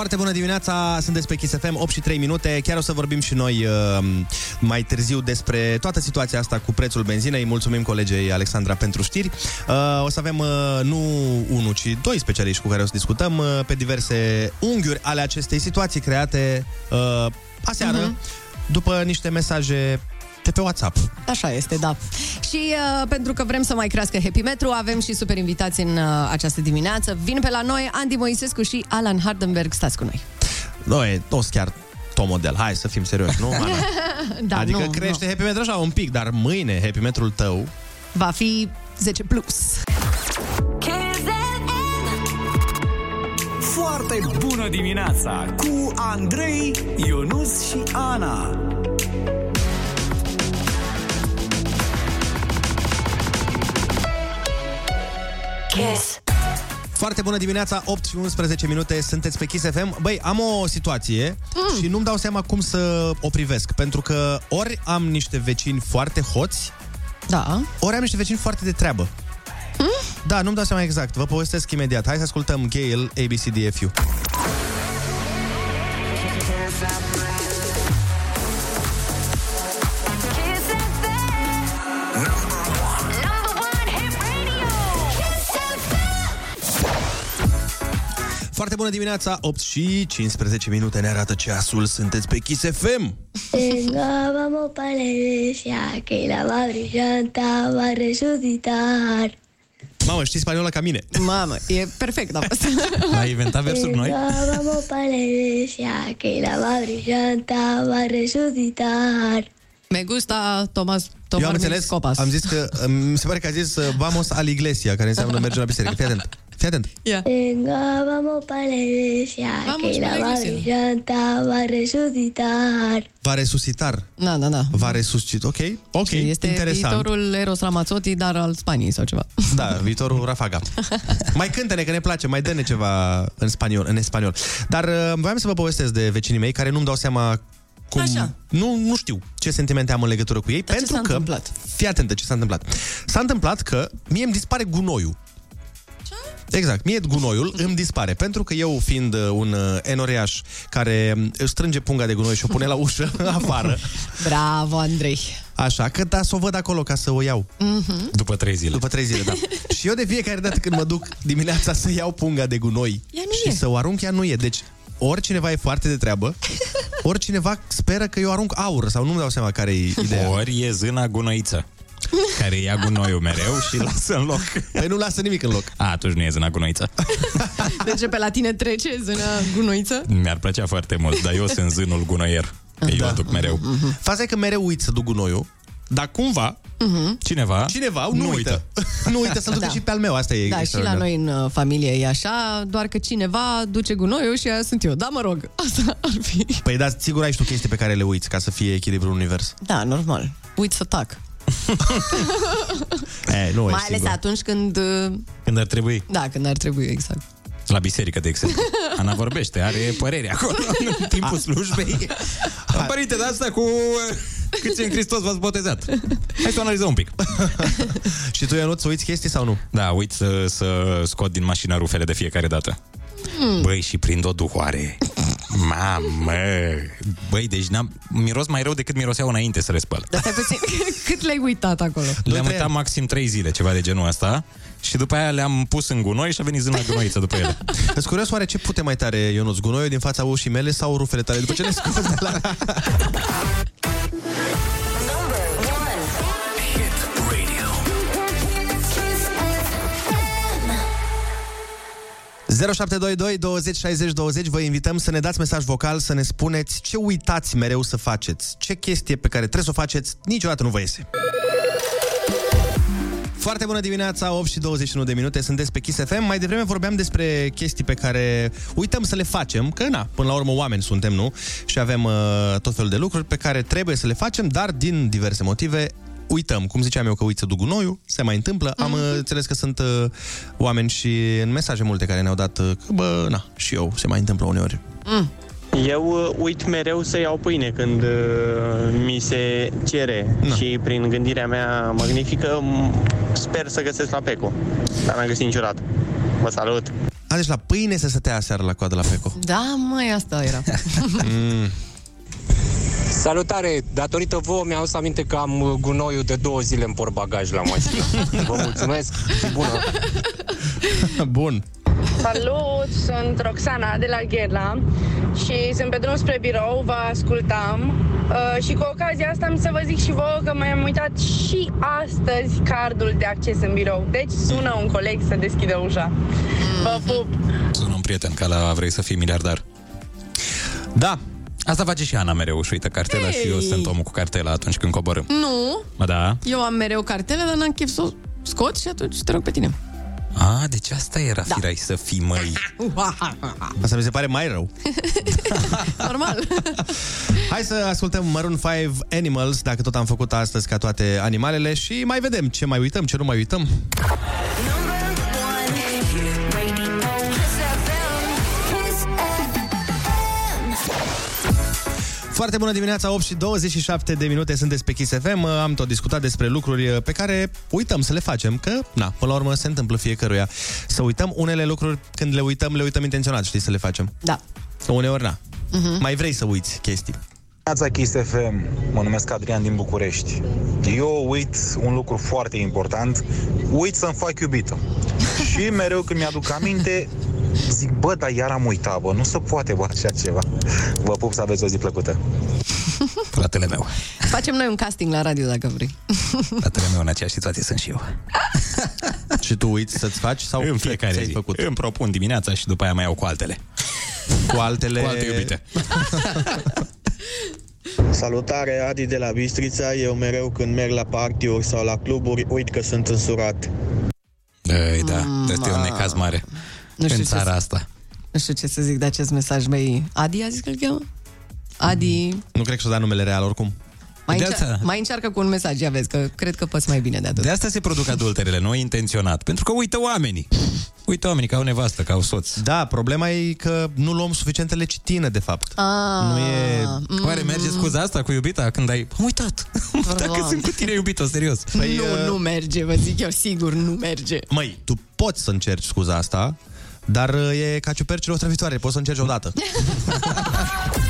Foarte bună dimineața, sunteți pe Kiss FM, 8 și 3 minute. Chiar o să vorbim și noi uh, mai târziu despre toată situația asta cu prețul benzinei. Mulțumim colegei Alexandra pentru știri. Uh, o să avem uh, nu unul, ci doi specialiști cu care o să discutăm uh, pe diverse unghiuri ale acestei situații create uh, aseară Mhm. după niște mesaje de pe WhatsApp. Așa este, da. Și uh, pentru că vrem să mai crească Happy Metru, avem și super invitați în uh, această dimineață. Vin pe la noi Andy Moisescu și Alan Hardenberg. Stați cu noi. Nu, e tot chiar top model. Hai să fim serioși, nu? Ana? <laughs> da, adică nu, crește nu. happy metru așa un pic, dar mâine happy metrul tău Va fi 10 plus. Foarte bună dimineața cu Andrei, Ionus și Ana. Kiss. Foarte bună dimineața, 8 și 11 minute, sunteți pe Kiss FM. Băi, am o situație mm. și nu-mi dau seama cum să o privesc, pentru că ori am niște vecini foarte hoți, da. ori am niște vecini foarte de treabă. Mm? Da, nu-mi dau seama exact. Vă povestesc imediat. Hai să ascultăm Gail, ABCDFU. Bună dimineața, 8 și 15 minute ne arată ceasul, sunteți pe Kiss FM. Venga, vamos para la iglesia, que la Madre Santa va a resucitar. Mamă, știi spaniola ca mine. Mamă, e perfect, da. <laughs> Ai inventat versuri noi? Venga, vamos para la iglesia, que la Madre Santa va a resucitar. Me gusta Thomas, Eu Tomar am înțeles, Copas. am zis că, uh, mi se pare că a zis uh, vamos al iglesia, care înseamnă merge la biserică. Fii atent, fii atent. Yeah. Venga, vamos para la iglesia, Vamos que pa' la la Madre iglesia. Santa va a resucitar. Va resuscitar. Da, da, da. Va resuscita. Ok, ok, Este interesant. viitorul Eros Ramazzotti, dar al Spaniei sau ceva. <laughs> Da, viitorul Rafaga. <laughs> mai cântă-ne, că ne place, mai dă-ne ceva în spaniol. În spaniol. Dar uh, voiam să vă povestesc de vecinii mei care nu-mi dau seama cum... Așa. Nu, nu știu ce sentimente am în legătură cu ei, Dar ce pentru s-a că... întâmplat? Fii atentă ce s-a întâmplat. S-a întâmplat că mie îmi dispare gunoiul. Exact, mie gunoiul îmi dispare. Pentru că eu fiind uh, un uh, enoreaș Care um, își strânge punga de gunoi Și o pune la ușă <laughs> afară. Bravo, Andrei. Așa că da, să o văd acolo ca să o iau. Mhm. După trei zile. După trei zile, da. <laughs> Și eu de fiecare dată când mă duc dimineața Să iau punga de gunoi Ea nu Și e. să o arunc, ea nu e. Deci ori cineva e foarte de treabă <laughs> Ori cineva speră că eu arunc aur Sau nu-mi dau seama care e ideea. Ori e zâna gunoiță care ia gunoiul mereu și lasă în loc. Păi nu lasă nimic în loc. A, atunci nu e zâna gunoiță. <laughs> Deci pe la tine trece zâna gunoiță? Mi-ar plăcea foarte mult, dar eu sunt zânul gunoier. Că eu aduc mereu. Faza e că mereu uit să duc gunoiul Dar cumva Cineva, Cineva nu, uită. <laughs> nu uită să-l ducă Da. și pe al meu, asta e Da, și la extraordinar. noi în uh, familie e așa, doar că cineva duce gunoiul și aia sunt eu. Da, mă rog, <laughs> asta ar fi. Păi da, sigur ai și tu chestii pe care le uiți ca să fie echilibru în univers. Da, normal. Uit să tac. <laughs> E, nu Mai ești ales singur. atunci când... uh, Când ar trebui. Da, când ar trebui, exact. La biserică, de exemplu. <laughs> Ana vorbește, are părere acolo <laughs> în timpul slujbei. Părinte, de asta cu uh, câți în Hristos v-ați botezat. Hai să o analizăm un pic. și tu, Ionut, să uiți chestii sau nu? Da, uit să, să scot din mașină rufele de fiecare dată. Hmm. Băi, și prind o duhoare. Mamă! Băi, deci n-am... miros mai rău decât miroseau înainte să le spăl. Dar stai puțin, <laughs> cât le-ai uitat acolo? Le-am uitat maxim 3 zile, ceva de genul ăsta. Și după aia le-am pus în gunoi și a venit zâna gunoiță după ele. <laughs> Îți curios oare ce pute mai tare, Ionuț? Gunoiul din fața ușii mele sau rufele tale? După ce le scoți de la... <laughs> 0722 20 60 20 Vă invităm să ne dați mesaj vocal Să ne spuneți ce uitați mereu să faceți Ce chestie pe care trebuie să o faceți Niciodată nu vă iese foarte bună dimineața, 8 și 21 de minute, sunteți pe Kiss FM. Mai devreme vorbeam despre chestii pe care uităm să le facem, că na, până la urmă oameni suntem, nu? Și avem uh, tot felul de lucruri pe care trebuie să le facem, dar din diverse motive uităm. Cum ziceam eu că uit să duc gunoiul, se mai întâmplă. Am uh, înțeles că sunt uh, oameni și în mesaje multe care ne-au dat uh, că, bă, na, și eu, se mai întâmplă uneori. Mm. Eu uh, uit mereu să iau pâine când uh, mi se cere Na. și prin gândirea mea magnifică m- sper să găsesc la Peco, dar n-am găsit niciodată. Vă salut! A, deci la pâine se stătea seara la coadă la Peco. Da, măi, asta era. <laughs> Mm. Salutare! Datorită vouă mi-am adus aminte că am uh, gunoiul de două zile în portbagaj la mașină. <laughs> Vă mulțumesc și bună! <laughs> Bun. Salut, sunt Roxana de la Gherla și sunt pe drum spre birou, vă ascultam uh, și cu ocazia asta am să vă zic și vouă că mi-am uitat și astăzi cardul de acces în birou. Deci sună un coleg să deschidă ușa. Vă pup! Sună un prieten ca la vrei să fii miliardar. Da. Asta face și Ana mereu, își uită cartela Ei. și eu sunt omul cu cartela atunci când coborâm. Nu, Mă, da? eu am mereu cartele, dar n-am chef să o scot și atunci te rog pe tine. A, deci asta era da. firai să fii, măi. <laughs> Asta mi se pare mai rău. <laughs> Normal. <laughs> Hai să ascultăm Maroon 5 Animals, dacă tot am făcut astăzi ca toate animalele și mai vedem ce mai uităm, ce nu mai uităm. Foarte bună dimineața, 8 și 27 de minute sunteți pe Kiss FM. Am tot discutat despre lucruri pe care uităm să le facem, că, na, până la urmă se întâmplă fiecăruia. Să uităm unele lucruri, când le uităm, le uităm intenționat, știi, să le facem. Da. Uneori, na. Mai vrei să uiți chestii. Neața Kiss FM, mă numesc Adrian din București. Eu uit un lucru foarte important, uit să-mi fac iubită. <laughs> Și mereu când mi-aduc aminte, zic, bă, dar iar am uitat, bă, nu se poate, bă, așa ceva. Vă pup să aveți o zi plăcută. <laughs> Fratele meu. Facem noi un casting la radio dacă vrei. <laughs> Fratele meu în aceeași situație sunt și eu. și tu uiți să-ți faci sau în fiecare ți-ai zi. făcut? Îmi propun dimineața și după aia mai iau cu altele. Cu altele... Cu alte iubite. Salutare, Adi de la Bistrița. Eu mereu când merg la party-uri sau la cluburi, uit că sunt însurat. Ei, da, este un necaz mare Nu știu în ce țara să- asta. Nu știu ce să zic de acest mesaj, băi. Adi a zis că îl cheamă? Adi, Nu cred că și-o da numele real oricum. mai, De încer- asta- mai încearcă cu un mesaj, ia vezi, că cred că poți mai bine de atât. De asta se produc adulterele, nu intenționat. Pentru că uită oamenii. Uită oamenii că au nevastă, că au soț. Da, problema e că nu luăm suficientele citine, de fapt. Ah, Nu e... mm. Oare merge scuza asta cu iubita când ai... Am uitat. <laughs> Am uitat că Doamne. sunt cu tine iubito, serios. Păi, nu, uh, nu merge, vă zic eu sigur, nu merge. Măi, tu poți să încerci scuza asta, dar uh, e ca ciupercile otrăvitoare, poți să încerci odată. <laughs>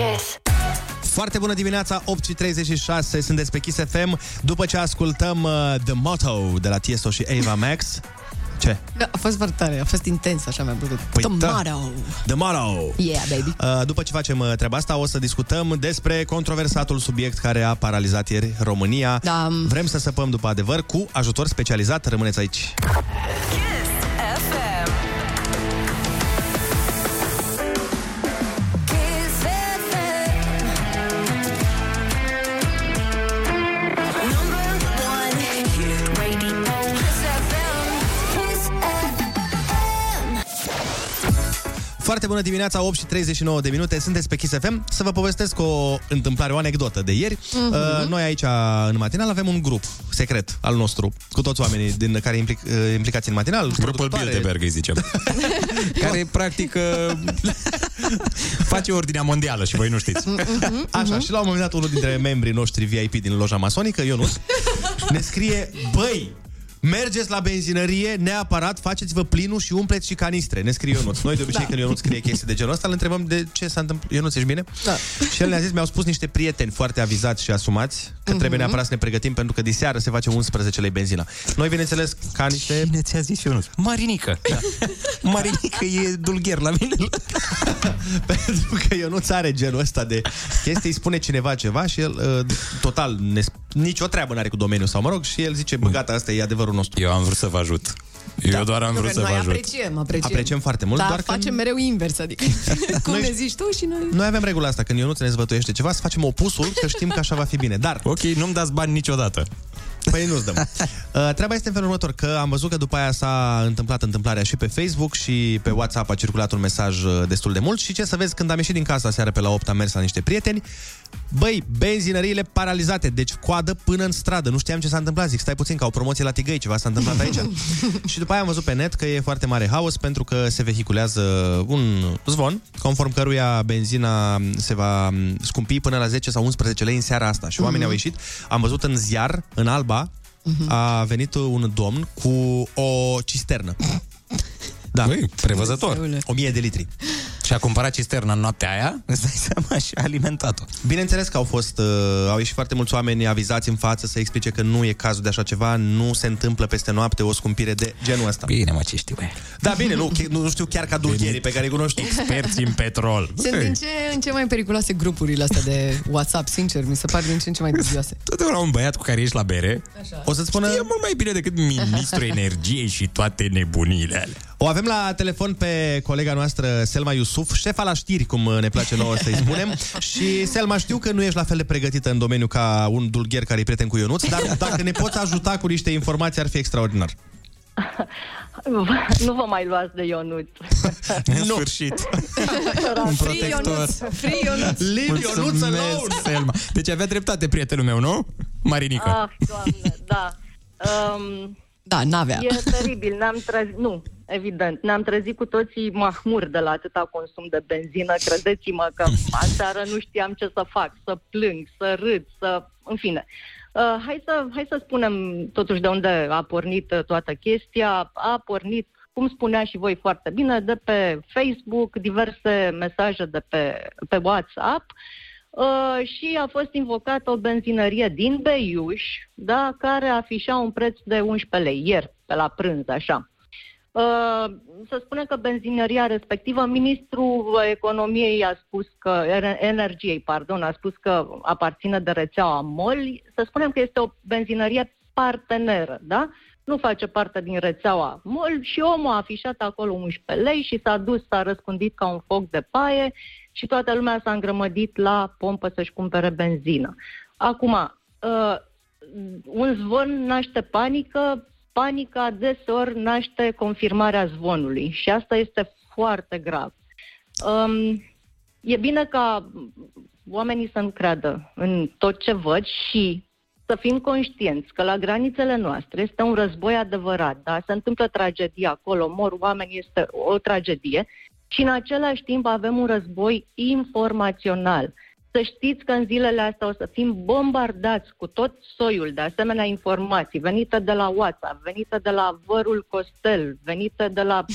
Kiss. Foarte bună dimineața, 8 și 36, sunteți pe Kiss FM. După ce ascultăm uh, The Motto de la Tiesto și Ava Max. <laughs> Ce? Da, a fost foarte tare, a fost intens, așa mi-a plăcut. Păi The da. motto. The Motto! Yeah, baby. Uh, După ce facem uh, treaba asta, o să discutăm despre controversatul subiect care a paralizat ieri România. Da. Vrem să săpăm după adevăr cu ajutor specializat. Rămâneți aici. FM. Foarte bună dimineața, 8 și 39 de minute, sunteți pe Kiss FM. Să vă povestesc o întâmplare, o anecdotă de ieri. Mhm. Uh, Noi aici, în matinal, avem un grup secret al nostru, cu toți oamenii din care implic, uh, implicați în matinal. Grupul producătoare. Bilderberg, îi zicem. <laughs> care, practic, uh, face ordinea mondială și voi nu știți. Așa, și la un moment dat unul dintre membrii noștri VIP din loja masonică, Ionut, ne scrie, băi, Mergeți la benzinărie, neapărat faceți-vă plinul și umpleți și canistre. Ne scrie Ionut. Noi de obicei Da. când Ionut scrie chestii de genul ăsta, îl întrebăm de ce s-a întâmplat. Ionut, ești bine? Da. Și el ne-a zis, mi-au spus niște prieteni foarte avizați și asumați că trebuie neapărat să ne pregătim pentru că diseară se face 11 lei benzina. Noi, bineînțeles, ca niște... Cine ți-a zis Ionut? Marinică. Da. Marinică e dulgher la mine. <laughs> Pentru că eu nu are genul ăsta de chestii, îi spune cineva ceva și el uh, total ne, nicio treabă n-are cu domeniul sau mă rog și el zice, bă, gata, asta e adevărul nostru. Eu am vrut să vă ajut. Eu doar am Nu, vrut că să noi vă ajut. apreciem, apreciem. Apreciem foarte mult, Dar doar că- facem mereu invers, adică <laughs> cum Noi- ne zici tu și noi... Noi avem regula asta, când Ionuț ne zvătuiește ceva, să facem opusul, că știm că așa va fi bine. Dar, Ok, nu-mi dați bani niciodată. păi nu-ți dăm. <laughs> Uh, treaba este în felul următor, că am văzut că după aia s-a întâmplat întâmplarea și pe Facebook și pe WhatsApp a circulat un mesaj uh, destul de mult și ce să vezi, când am ieșit din casa seara pe la 8 am mers la niște prieteni, băi, benzinăriile paralizate, deci coadă până în stradă. Nu știam ce s-a întâmplat, zic, stai puțin, ca o promoție la Tigăi, ceva s-a întâmplat aici. <laughs> și după aia am văzut pe net că e foarte mare haos pentru că se vehiculează un zvon, conform căruia benzina se va scumpi până la 10 sau 11 lei în seara asta. Și oamenii au ieșit. Am văzut în ziar, în Alba, a venit un domn cu o cisternă. <laughs> Da. Băi, prevăzător. 1000 de litri. Și a cumpărat cisterna în noaptea aia, îți dai seama, și a alimentat-o. Bineînțeles că au fost, uh, au ieșit foarte mulți oameni avizați în față să explice că nu e cazul de așa ceva, nu se întâmplă peste noapte o scumpire de genul ăsta. Bine, mă, ce știu, bă. Da, bine, nu, che- nu, nu știu chiar ca dulgherii pe care îi cunoști. Experți în petrol. Sunt din ce în ce mai periculoase grupurile astea de WhatsApp, sincer, mi se par din ce în ce mai dubioase. Totdeauna un băiat cu care ești la bere O să-ți spună... e mult mai bine decât ministrul <laughs> energiei și toate nebunile alea. O avem la telefon pe colega noastră, Selma Iusuf, șefa la știri, cum ne place nouă să-i spunem. <laughs> Și, Selma, știu că nu ești la fel de pregătită în domeniu ca un dulgher care e prieten cu Ionuț, dar <laughs> dacă ne poți ajuta cu niște informații, ar fi extraordinar. <laughs> Nu vă mai luați de Ionuț. În sfârșit. Un Free protector. Ionuț, free Ionuț. Leave Ionuț alone! Selma. Deci avea dreptate prietenul meu, nu? Marinică. Ah, doamne, da. Um, Da, n-avea. e teribil, ne-am trezit, nu, evident, ne-am trezit cu toții mahmur de la atâta consum de benzină, credeți-mă că <laughs> aseară nu știam ce să fac, să plâng, să râd, să, în fine. Uh, hai, să, hai să spunem totuși de unde a pornit uh, toată chestia. A pornit, cum spunea și voi foarte bine, de pe Facebook, diverse mesaje de pe, pe WhatsApp uh, și a fost invocată o benzinărie din Beiuș, da, care afișa un preț de 11 lei ieri, pe la prânz, așa. Uh, să spunem că benzinăria respectivă, ministrul economiei a spus că, er- energiei, pardon, a spus că aparține de rețeaua MOL. Să spunem că este o benzinărie parteneră, da? nu face parte din rețeaua MOL și omul a afișat acolo 11 lei și s-a dus, s-a răspândit ca un foc de paie și toată lumea s-a îngrămădit la pompă să-și cumpere benzină. Acum, uh, un zvon naște panică, panica deseori naște confirmarea zvonului și asta este foarte grav. Um, e bine ca oamenii să nu creadă în tot ce văd și să fim conștienți că la granițele noastre este un război adevărat, da? se întâmplă tragedie acolo, mor oameni, este o tragedie și în același timp avem un război informațional. Să știți că în zilele astea o să fim bombardați cu tot soiul de asemenea informații venite de la WhatsApp, venite de la Vărul Costel, venite de la <laughs>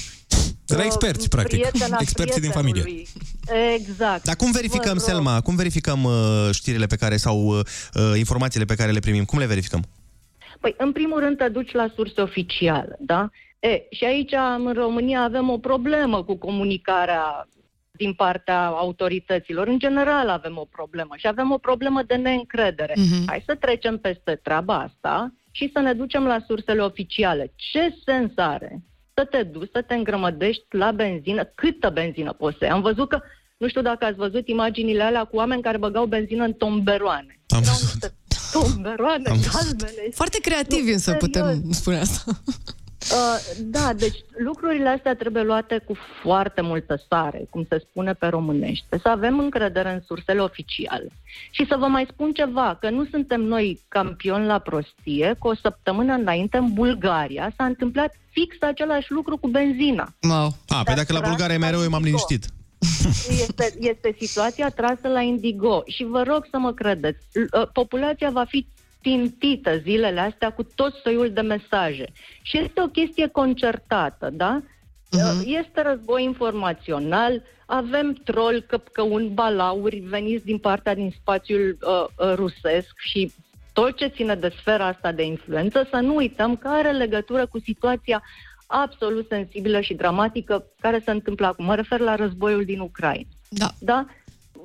De la experți, practic. prietena <laughs> Experții din familie. prietenului. Exact. Dar cum verificăm, Vă rog. Selma, cum verificăm uh, știrile pe care sau uh, uh, informațiile pe care le primim? Cum le verificăm? Păi, în primul rând te duci la surse oficiale, da? E, și aici, în România, avem o problemă cu comunicarea din partea autorităților. În general avem o problemă și avem o problemă de neîncredere. Mhm. Hai să trecem peste treaba asta și să ne ducem la sursele oficiale. Ce sens are să te duci, să te îngrămădești la benzină? Câtă benzină poți să iei? Am văzut că, nu știu dacă ați văzut imaginile alea cu oameni care băgau benzină în tomberoane. Am Erau niște tomberoane galbene. Foarte creativi Nu, însă serios. putem spune asta. Uh, da, deci lucrurile astea trebuie luate cu foarte multă sare, cum se spune pe românește, să avem încredere în sursele oficiale. Și să vă mai spun ceva, că nu suntem noi campioni la prostie, cu o săptămână înainte în Bulgaria s-a întâmplat fix același lucru cu benzina. Wow. A, păi dacă la Bulgaria e mereu, eu m-am liniștit. Este, este situația trasă la Indigo și vă rog să mă credeți, l- uh, populația va fi țintită zilele astea cu tot soiul de mesaje. Și este o chestie concertată, da? Uh, Este război informațional, avem troll, căpcăuni, balauri veniți din partea din spațiul uh, uh, rusesc și tot ce ține de sfera asta de influență, să nu uităm că are legătură cu situația absolut sensibilă și dramatică care se întâmplă acum. Mă refer la războiul din Ucraina. Da. da?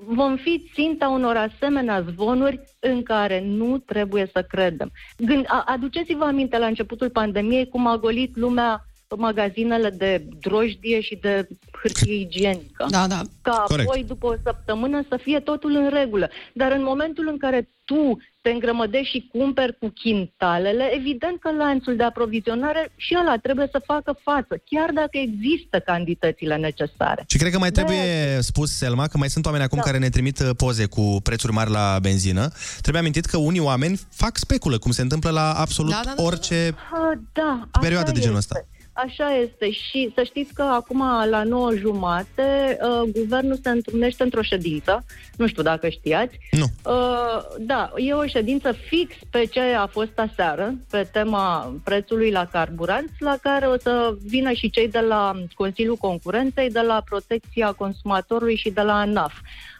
Vom fi ținta unor asemenea zvonuri în care nu trebuie să credem. Gând, a, aduceți-vă aminte la începutul pandemiei cum a golit lumea magazinele de drojdie și de hârtie igienică. Da, da. Ca Corect. apoi, după o săptămână, să fie totul în regulă. Dar în momentul în care tu te îngrămădești și cumperi cu chintalele, evident că lanțul de aprovizionare și ăla trebuie să facă față, chiar dacă există cantitățile necesare. Și cred că mai trebuie spus, Selma, că mai sunt oameni acum Da. care ne trimit uh, poze cu prețuri mari la benzină. Trebuie amintit că unii oameni fac speculă, cum se întâmplă la absolut Da, da, da, orice Ah, Da, perioadă așa de genul este. Ăsta. Așa este și să știți că acum la 9 jumate uh, guvernul se întrunește într-o ședință, nu știu dacă știați. Nu. Uh, da, e o ședință fix pe ce a fost aseară, pe tema prețului la carburanți, la care o să vină și cei de la Consiliul Concurenței, de la Protecția Consumatorului și de la ANAF.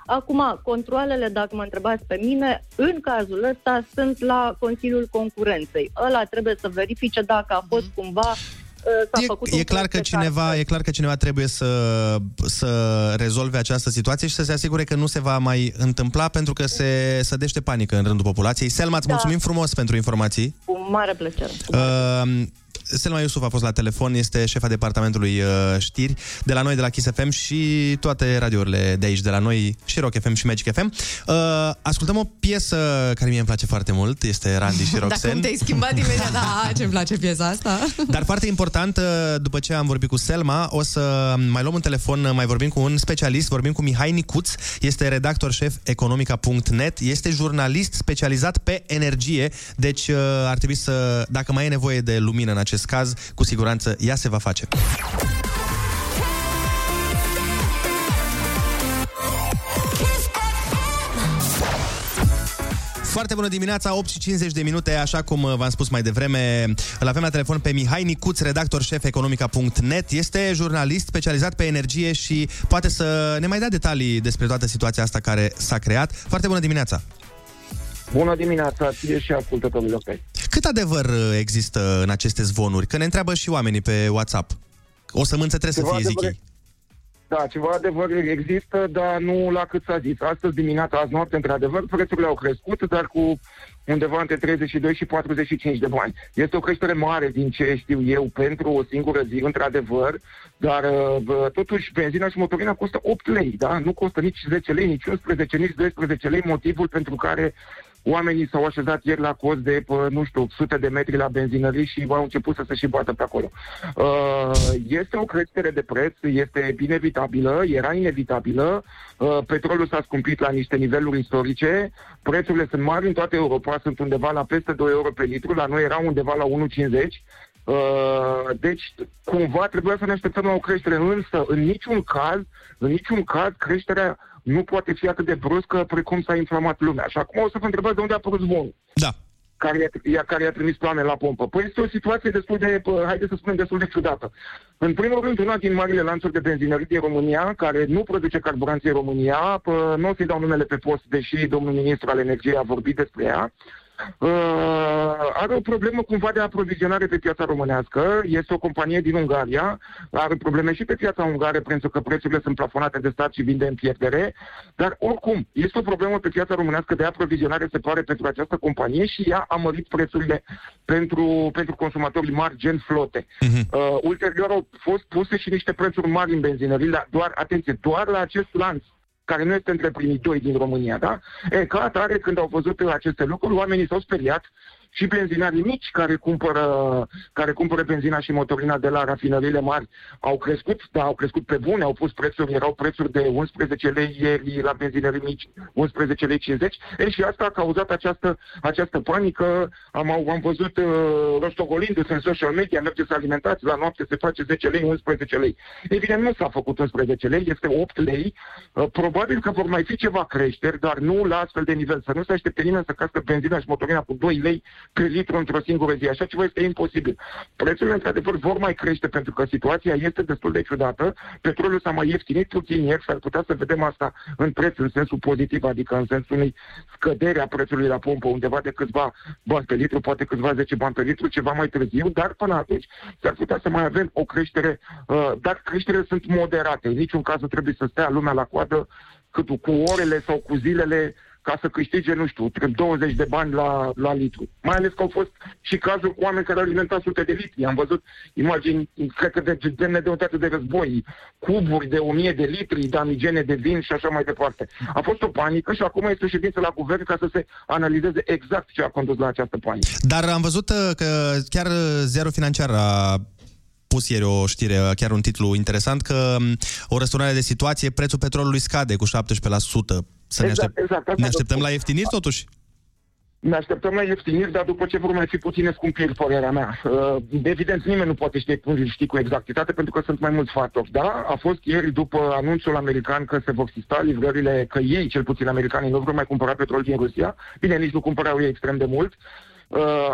Acum, controlele, dacă mă întrebați pe mine, în cazul ăsta sunt la Consiliul Concurenței. Ăla trebuie să verifice dacă a fost cumva uh, s-a făcut un E clar, că preț de cineva, e clar că cineva trebuie să, să rezolve această situație și să se asigure că nu se va mai întâmpla pentru că se sădește panică în rândul populației. Selma, îți Da. mulțumim frumos pentru informații. Cu mare plăcere. Uh, Selma Iusuf a fost la telefon, este șefa departamentului uh, știri de la noi, de la Kiss FM și toate radiourile de aici, de la noi, și Rock FM și Magic FM. Uh, ascultăm o piesă care mie îmi place foarte mult, este Randy și Dar <laughs> Roxanne. cum te-ai schimbat imediat? <laughs> Da, ce-mi place piesa asta. <laughs> Dar foarte important, uh, după ce am vorbit cu Selma, o să mai luăm un telefon, uh, mai vorbim cu un specialist, vorbim cu Mihai Nicuț, este redactor șef economica.net, este jurnalist specializat pe energie, deci uh, ar trebui să, dacă mai e nevoie de lumină în acest caz, cu siguranță ea se va face. Foarte bună dimineața, 8 și 50 de minute, așa cum uh, v-am spus mai devreme. Îl avem la telefon pe Mihai Nicuț, redactor șef economica.net. Este jurnalist specializat pe energie și poate să ne mai dea detalii despre toată situația asta care s-a creat. Foarte bună dimineața! Bună dimineața, ție și ascultătorilor tăi. Cât adevăr uh, există în aceste zvonuri? Că ne întreabă și oamenii pe WhatsApp. O sămânță trebuie să Ceva fie, zic adevăr- ei. Da, ceva adevăr există, dar nu la cât s-a zis. Astăzi dimineața, azi noapte, într-adevăr, prețurile au crescut, dar cu undeva între 32 și 45 de bani. Este o creștere mare din ce știu eu pentru o singură zi, într-adevăr, dar uh, bă, totuși benzina și motorina costă 8 lei, da? Nu costă nici 10 lei, nici 11, nici 12 lei, motivul pentru care oamenii s-au așezat ieri la cost de, pă, nu știu, sute de metri la benzinării și au început să se și bată pe acolo. Uh, este o creștere de preț, este inevitabilă, era inevitabilă, uh, petrolul s-a scumpit la niște niveluri istorice, prețurile sunt mari în toată Europa, sunt undeva la peste 2 euro pe litru, la noi erau undeva la 1,50 Uh, deci, cumva trebuia să ne așteptăm la o creștere, însă, în niciun caz, în niciun caz, creșterea nu poate fi atât de bruscă precum s-a inflamat lumea. Și acum o să vă întrebați de unde a apărut zvonul. Da. Care i-a, care i-a trimis plane la pompă. Păi este o situație destul de, pă, haideți să spunem, destul de ciudată. În primul rând, una din marile lanțuri de benzinării din România, care nu produce carburanți în România, pă, nu o să-i dau numele pe post, deși domnul ministru al energiei a vorbit despre ea, Uh, are o problemă cumva de aprovizionare pe piața românească. Este o companie din Ungaria, are probleme și pe piața ungară pentru că prețurile sunt plafonate de stat și vinde în pierdere, dar oricum este o problemă pe piața românească de aprovizionare, se pare, pentru această companie și ea a mărit prețurile pentru, pentru consumatorii mari, gen flote. Uh, ulterior au fost puse și niște prețuri mari în benzinării, dar doar, atenție, doar la acest lanț care nu este între primii doi din România, da? E, ca atare, când au văzut aceste lucruri, oamenii s-au speriat și benzinarii mici care cumpără, care cumpără benzina și motorina de la rafinările mari au crescut, da, au crescut pe bune, au pus prețuri, erau prețuri de 11 lei ieri la benzinării mici, 11 lei 50. E, și asta a cauzat această, această panică. Am, am văzut uh, rostogolindu-se în social media, mergeți să alimentați, la noapte se face 10 lei, 11 lei. Evident, nu s-a făcut 11 lei, este 8 lei. Uh, probabil că vor mai fi ceva creșteri, dar nu la astfel de nivel. Să nu se aștepte nimeni să cască benzina și motorina cu 2 lei pe litru într-o singură zi. Așa ceva este imposibil. Prețurile, într-adevăr, vor mai crește pentru că situația este destul de ciudată. Petrolul s-a mai ieftinit puțin ieri, s-ar putea să vedem asta în preț, în sensul pozitiv, adică în sensul unei scădere a prețului la pompă, undeva de câțiva bani pe litru, poate câțiva 10 bani pe litru, ceva mai târziu, dar până atunci s-ar putea să mai avem o creștere, uh, dar creșterile sunt moderate. În niciun caz nu trebuie să stea lumea la coadă cât cu orele sau cu zilele ca să câștige, nu știu, 20 de bani la, la litru. Mai ales că au fost și cazuri cu oameni care au alimentat sute de litri. Am văzut imagini, cred că de demne de un teatru de război, cuburi de 1000 de litri, damigene de vin și așa mai departe. A fost o panică și acum este o ședință la guvern ca să se analizeze exact ce a condus la această panică. Dar am văzut uh, că chiar uh, Zero Financiar a pus ieri o știre, uh, chiar un titlu interesant, că um, o răsturnare de situație, prețul petrolului scade cu 17%. Să ne, Exact, aștept... exact, asta ne vă așteptăm spun. la ieftiniri totuși? Ne așteptăm la ieftiniri, dar după ce vor mai fi puține scumpiri, părerea mea. Uh, Evident, nimeni nu poate ști, ști cu exactitate, pentru că sunt mai mulți factori. Da, a fost ieri, după anunțul american că se vor exista livrările, că ei, cel puțin americanii, nu vor mai cumpăra petrol din Rusia. Bine, nici nu cumpărau ei extrem de mult. Uh,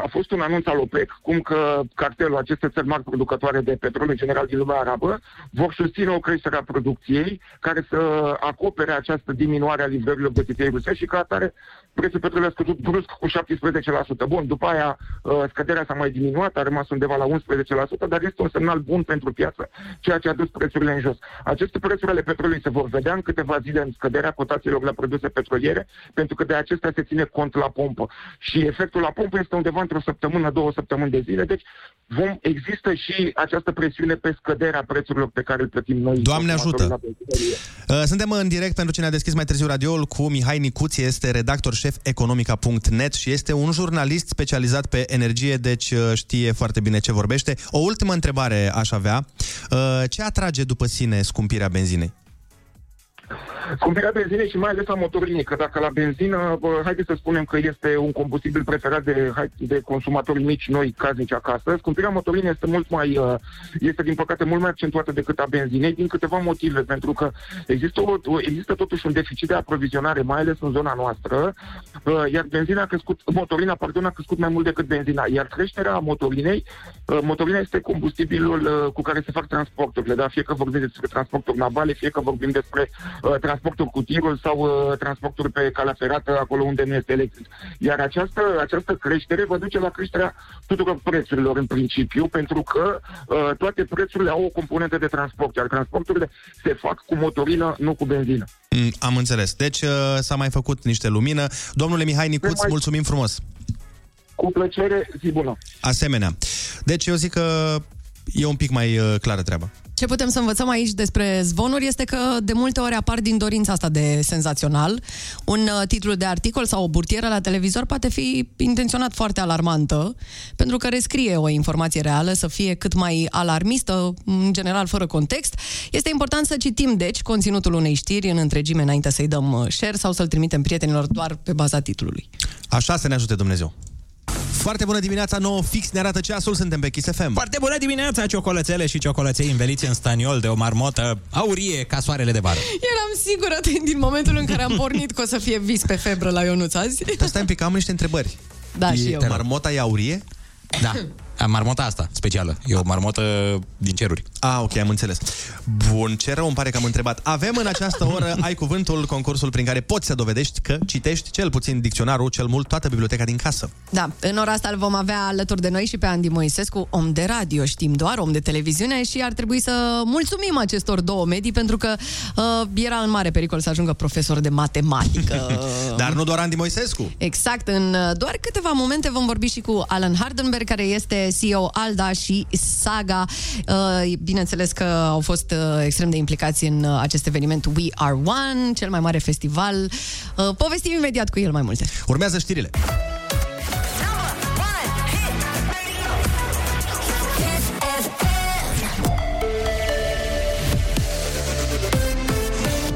a fost un anunț al OPEC, cum că cartelul, aceste țări mari producătoare de petrol, în general din lumea arabă, vor susține o creștere a producției care să acopere această diminuare a livrărilor de tipei ruse și ca atare prețul petrolului a scăzut brusc cu 17%. Bun, după aia uh, scăderea s-a mai diminuat, a rămas undeva la 11%, dar este un semnal bun pentru piață, ceea ce a dus prețurile în jos. Aceste prețuri ale petrolului se vor vedea în câteva zile în scăderea cotațiilor la produse petroliere, pentru că de acestea se ține cont la pompă. Și efectul la pompă este undeva într-o săptămână, două săptămâni de zile, deci vom, există și această presiune pe scăderea prețurilor pe care îl plătim noi. Doamne consumatorii ajută! la benzinărie. Uh, Suntem în direct pentru cine a deschis mai târziu radioul cu Mihai Nicuț, este redactor șef economica.net și este un jurnalist specializat pe energie, deci uh, știe foarte bine ce vorbește. O ultimă întrebare aș avea. Uh, Ce atrage după sine scumpirea benzinei? Scumpirea benzinei și mai ales a motorinei, că dacă la benzină, bă, haideți să spunem că este un combustibil preferat de, hai- de consumatori mici, noi, casnici acasă, scumpirea motorinei este mult mai, uh, este din păcate mult mai accentuată decât a benzinei din câteva motive, pentru că există, o, o- există totuși un deficit de aprovizionare, mai ales în zona noastră, uh, iar benzina a crescut, motorina, pardon, a crescut mai mult decât benzina, iar creșterea motorinei, uh, motorina este combustibilul uh, cu care se fac transporturile, da? fie că vorbim despre transporturi navale, fie că vorbim despre uh, transporturi transporturi cu tirul sau uh, transporturi pe calea ferată, acolo unde nu este electric. Iar această, această creștere va duce la creșterea tuturor prețurilor în principiu, pentru că uh, toate prețurile au o componentă de transport, iar transporturile se fac cu motorină, nu cu benzină. Mm, Am înțeles. Deci uh, s-a mai făcut niște lumină. Domnule Mihai Nicuț, mai- mulțumim frumos. Cu plăcere, zi bună! Asemenea. Deci eu zic că e un pic mai uh, clară treaba. Ce putem să învățăm aici despre zvonuri este că de multe ori apar din dorința asta de senzațional. Un uh, titlu de articol sau o burtieră la televizor poate fi intenționat foarte alarmantă, pentru că rescrie o informație reală să fie cât mai alarmistă, în general fără context. Este important să citim, deci, conținutul unei știri în întregime înainte să-i dăm uh, share sau să-l trimitem prietenilor doar pe baza titlului. Așa să ne ajute Dumnezeu. Foarte bună dimineața, nouă fix ne arată ceasul, suntem pe Kiss FM. Foarte bună dimineața, ciocolățele și ciocolăței înveliți în staniol de o marmotă aurie ca soarele de vară. Eram sigură din momentul în care am pornit că o să fie vis pe febră la Ionuț azi. Dar stai un pic, am niște întrebări. Da, e, și eu. Marmota e aurie? <clears throat> Da. Marmota asta, specială. E o marmotă din ceruri. Ah, ok, am înțeles. Bun, ce rău îmi pare că am întrebat. Avem în această oră, ai cuvântul, concursul prin care poți să dovedești că citești cel puțin dicționarul, cel mult toată biblioteca din casă. Da, în ora asta îl vom avea alături de noi și pe Andy Moisescu, om de radio, știm doar, om de televiziune și ar trebui să mulțumim acestor două medii pentru că uh, era în mare pericol să ajungă profesor de matematică. <laughs> Dar nu doar Andy Moisescu. Exact, în uh, doar câteva momente vom vorbi și cu Alan Hardenberg, care este CEO Alda și Saga. Uh, Bineînțeles că au fost uh, extrem de implicați în uh, acest eveniment We Are One, cel mai mare festival. Uh, Povestim imediat cu el mai multe. Urmează știrile.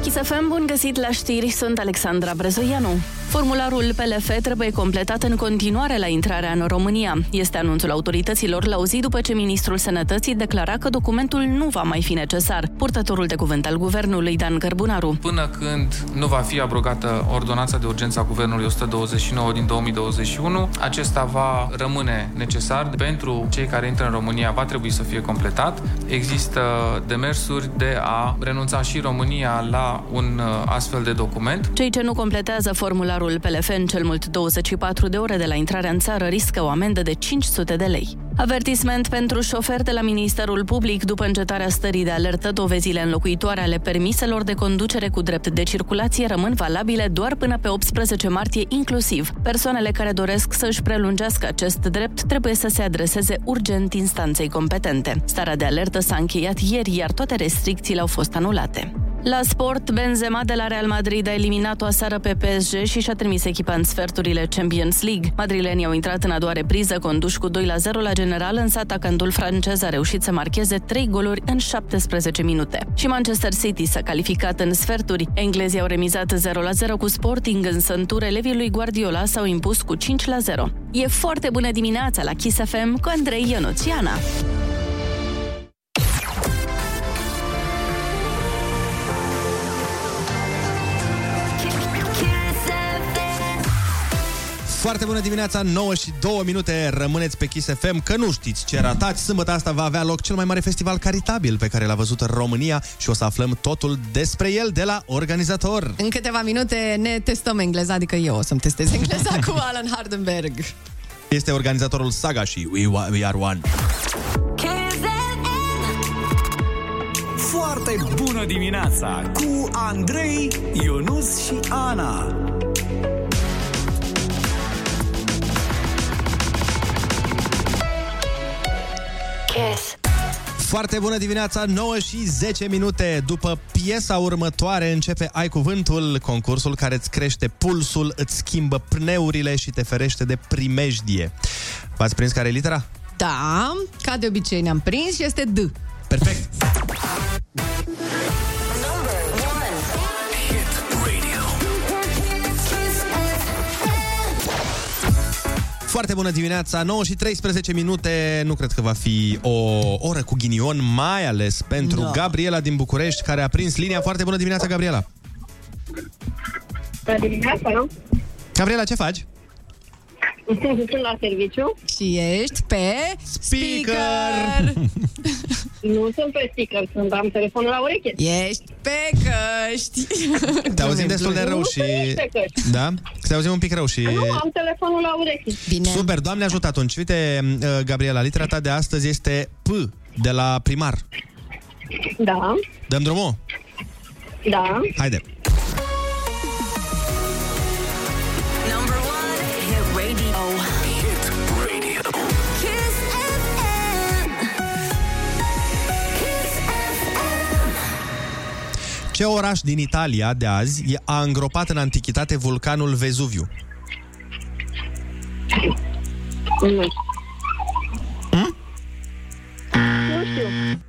Chisafem, bun găsit la știri, sunt Alexandra Brezoianu. Formularul PLF trebuie completat în continuare la intrarea în România. Este anunțul autorităților la o zi după ce ministrul Sănătății declara că documentul nu va mai fi necesar. Purtătorul de cuvânt al guvernului, Dan Cărbunaru. Până când nu va fi abrogată ordonanța de urgență a Guvernului 129 din 2021, acesta va rămâne necesar. Pentru cei care intră în România va trebui să fie completat. Există demersuri de a renunța și România la un uh, astfel de document. Cei ce nu completează formularul PLF în cel mult 24 de ore de la intrarea în țară riscă o amendă de 500 de lei. Avertisment pentru șofer de la Ministerul Public după încetarea stării de alertă, dovezile înlocuitoare ale permiselor de conducere cu drept de circulație rămân valabile doar până pe 18 martie inclusiv. Persoanele care doresc să își prelungească acest drept trebuie să se adreseze urgent instanței competente. Starea de alertă s-a încheiat ieri, iar toate restricțiile au fost anulate. La sport, Benzema de la Real Madrid a eliminat-o aseară pe PSG și și-a trimis echipa în sferturile Champions League. Madrilenii au intrat în a doua repriză, conduși cu 2 la 0 la general, însă atacantul francez a reușit să marcheze 3 goluri în 17 minute. Și Manchester City s-a calificat în sferturi. Englezii au remizat 0 la 0 cu Sporting, însă în tur elevii lui Guardiola s-au impus cu 5 la 0. E foarte bună dimineața la Kiss FM cu Andrei Ionuțiana. Foarte bună dimineața, 9 și 2 minute, rămâneți pe Kiss FM, că nu știți ce ratați. Sâmbătă asta va avea loc cel mai mare festival caritabil pe care l-a văzut România și o să aflăm totul despre el de la organizator. În câteva minute ne testăm engleza, adică eu o să-mi testez engleza cu <laughs> Alan Hardenberg. Este organizatorul Saga și We, We Are One. Foarte bună dimineața cu Andrei, Ionus și Ana. Kiss. Foarte bună dimineața, 9 și 10 minute După piesa următoare începe Ai Cuvântul Concursul care îți crește pulsul Îți schimbă pneurile și te ferește de primejdie V-ați prins care e litera? Da, ca de obicei ne-am prins și este D. Perfect! Foarte bună dimineața, 9 și 13 minute Nu cred că va fi o oră cu ghinion Mai ales pentru Da. Gabriela din București Care a prins linia Foarte bună dimineața, Gabriela Bună dimineața, nu? Gabriela, ce faci? Sunt la serviciu. Și ești pe Speaker! <laughs> Nu sunt pe sticker, sunt, am telefonul la ureche. Ești pe căști. Te auzim destul de rău Nu și... sunt nici pe căști. Da? Te auzim un pic rău și... Nu, am telefonul la ureche. Bine. Super, Doamne ajută atunci. Uite, uh, Gabriela, litera ta de astăzi este P, de la primar. Da, Dăm drumul? da. Haide. Ce oraș din Italia de azi e- a îngropat în antichitate vulcanul Vezuviu? Nu. Nu știu.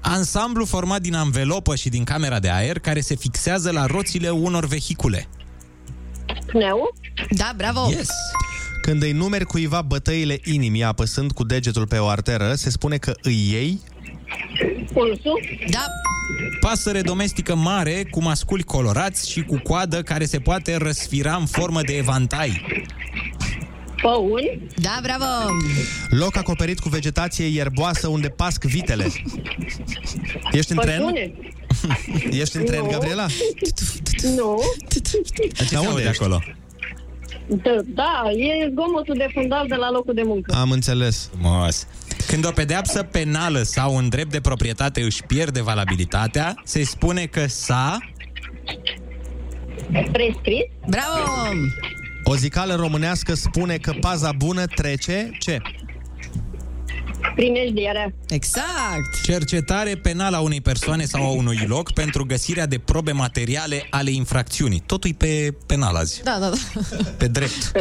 Ansamblu format din anvelopă și din camera de aer care se fixează la roțile unor vehicule. Pneu? Da, bravo. Yes. Când îi numeri cuiva bătăile inimii apăsând cu degetul pe o arteră, se spune că îi iei Pulsul? Da. Pasăre domestică mare cu masculi colorați și cu coadă care se poate răsfira în formă de evantai. Păuni? Da, bravo. loc acoperit cu vegetație ierboasă unde pasc vitele. Ești în tren? Pășune? <laughs> Ești în tren, Nu. Gabriela? Nu. Ce se aude ești? acolo? Da, da, e zgomotul de fundal de la locul de muncă. Am înțeles. Frumos. Când o pedeapsă penală sau un drept de proprietate își pierde valabilitatea, se spune că s-a... Prescris? Bravo! O zicală românească spune că paza bună trece ce? Primejdierea. Exact. Cercetare penală a unei persoane sau a unui loc pentru găsirea de probe materiale ale infracțiunii. Totul e pe penal azi, Da, da, da. pe drept.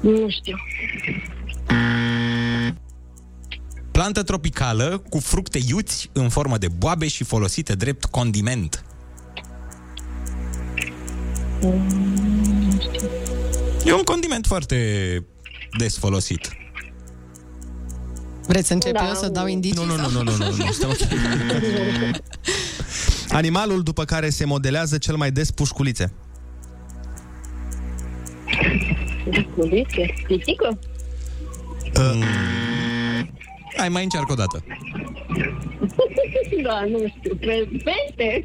Nu știu. Plantă tropicală cu fructe iuți în formă de boabe și folosite drept condiment. E un condiment foarte des folosit. Vreți să încep Da. eu să dau indicii? Nu, nu, sau? nu, nu, nu, nu, nu, suntem <laughs> ok. Animalul după care se modelează cel mai des pușculițe. Culițe? Pisică? Uh, Hai, mai încearcă o dată. <laughs> da, nu știu. Pe, pește?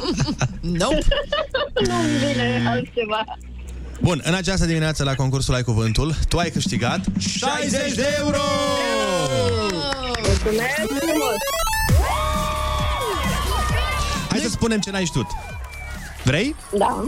<laughs> nope. <laughs> Nu-mi vine altceva. Bun, în această dimineață la concursul Ai Cuvântul, tu ai câștigat 60 de euro! Mulțumesc frumos! Hai să spunem ce n-ai știut. Vrei? Da,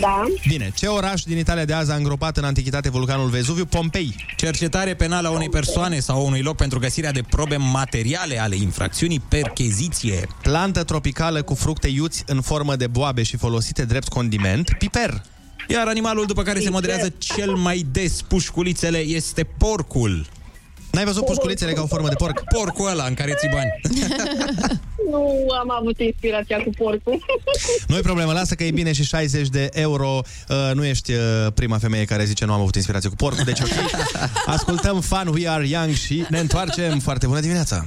da. Bine, ce oraș din Italia de azi a îngropat în antichitate vulcanul Vezuviu? Pompei. Cercetare penală a unei persoane sau a unui loc pentru găsirea de probe materiale ale infracțiunii, percheziție. Plantă tropicală cu fructe iuți în formă de boabe și folosite drept condiment, piper. Iar animalul după care se modelează cel mai des pușculițele este porcul. N-ai văzut pușculițele ca o formă de porc? Porcul ăla în care ți bani. <laughs> Nu am avut inspirația cu porcul. <laughs> Nu e problemă, lasă că e bine și 60 de euro. Uh, nu ești uh, prima femeie care zice nu am avut inspirație cu porcul, deci ok. <laughs> Ascultăm Fun We Are Young și ne întoarcem. Foarte bună dimineața!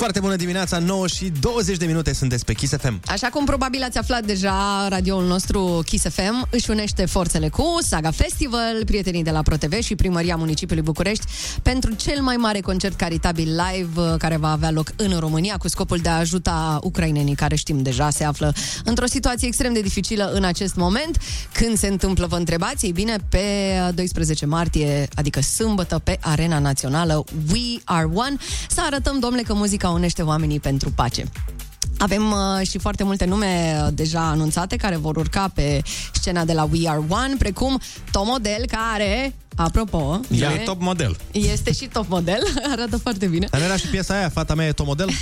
Foarte bună dimineața, 9 și 20 de minute sunteți pe Kiss FM. Așa cum probabil ați aflat deja, radioul nostru Kiss FM își unește forțele cu Saga Festival, prietenii de la ProTV și Primăria Municipiului București pentru cel mai mare concert caritabil live uh, care va avea loc în România cu scopul de a ajuta ucrainenii care știm deja se află într-o situație extrem de dificilă în acest moment. Când se întâmplă, vă întrebați? Ei bine, pe 12 martie, adică sâmbătă, pe Arena Națională We Are One, să arătăm, domnule, că muzica unește oamenii pentru pace. Avem uh, și foarte multe nume uh, deja anunțate care vor urca pe scena de la We Are One, precum Tom Model, care, apropo, El e top model. este și top model, <laughs> arată foarte bine. Dar nu era și piesa aia, fata mea e tomodel? <laughs>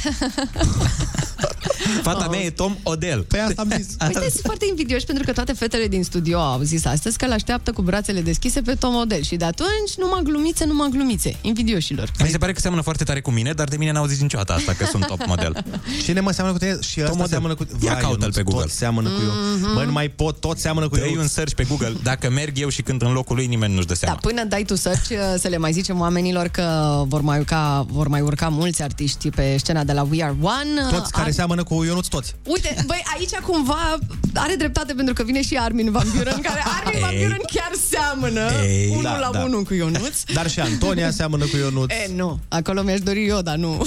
Fata mea e Tom Odell. Pe asta am zis. Uite, sunt foarte invidioși pentru că toate fetele din studio au zis astăzi că îl așteaptă cu brațele deschise pe Tom Model și de atunci numai glumițe, numai glumițe, invidioșilor. Mi se pare că seamănă foarte tare cu mine, dar de mine n-au zis niciodată asta, că sunt top model. <laughs> Cine mă seamănă cu tine? Și ăsta model. seamănă cu... Ia Vai, caută-l Ionuț, pe Google. Tot seamănă cu eu. Mhm. Bă, nu mai pot, tot seamănă cu Dă-i eu. un search pe Google. Dacă merg eu și cânt în locul lui, nimeni nu-și dă Da, seama. Până dai tu search, să le mai zicem oamenilor că vor mai urca, vor mai urca mulți artiști pe scena de la We Are One. Toți care Ar- seamănă seamănă cu Ionuț toți. Uite, băi, aici cumva are dreptate pentru că vine și Armin Van Buren, care Armin Van Ei. Buren chiar seamănă Ei, unul da, la da. unul cu Ionuț. Dar și Antonia seamănă cu Ionuț. E, nu, acolo mi-aș dori eu, dar nu.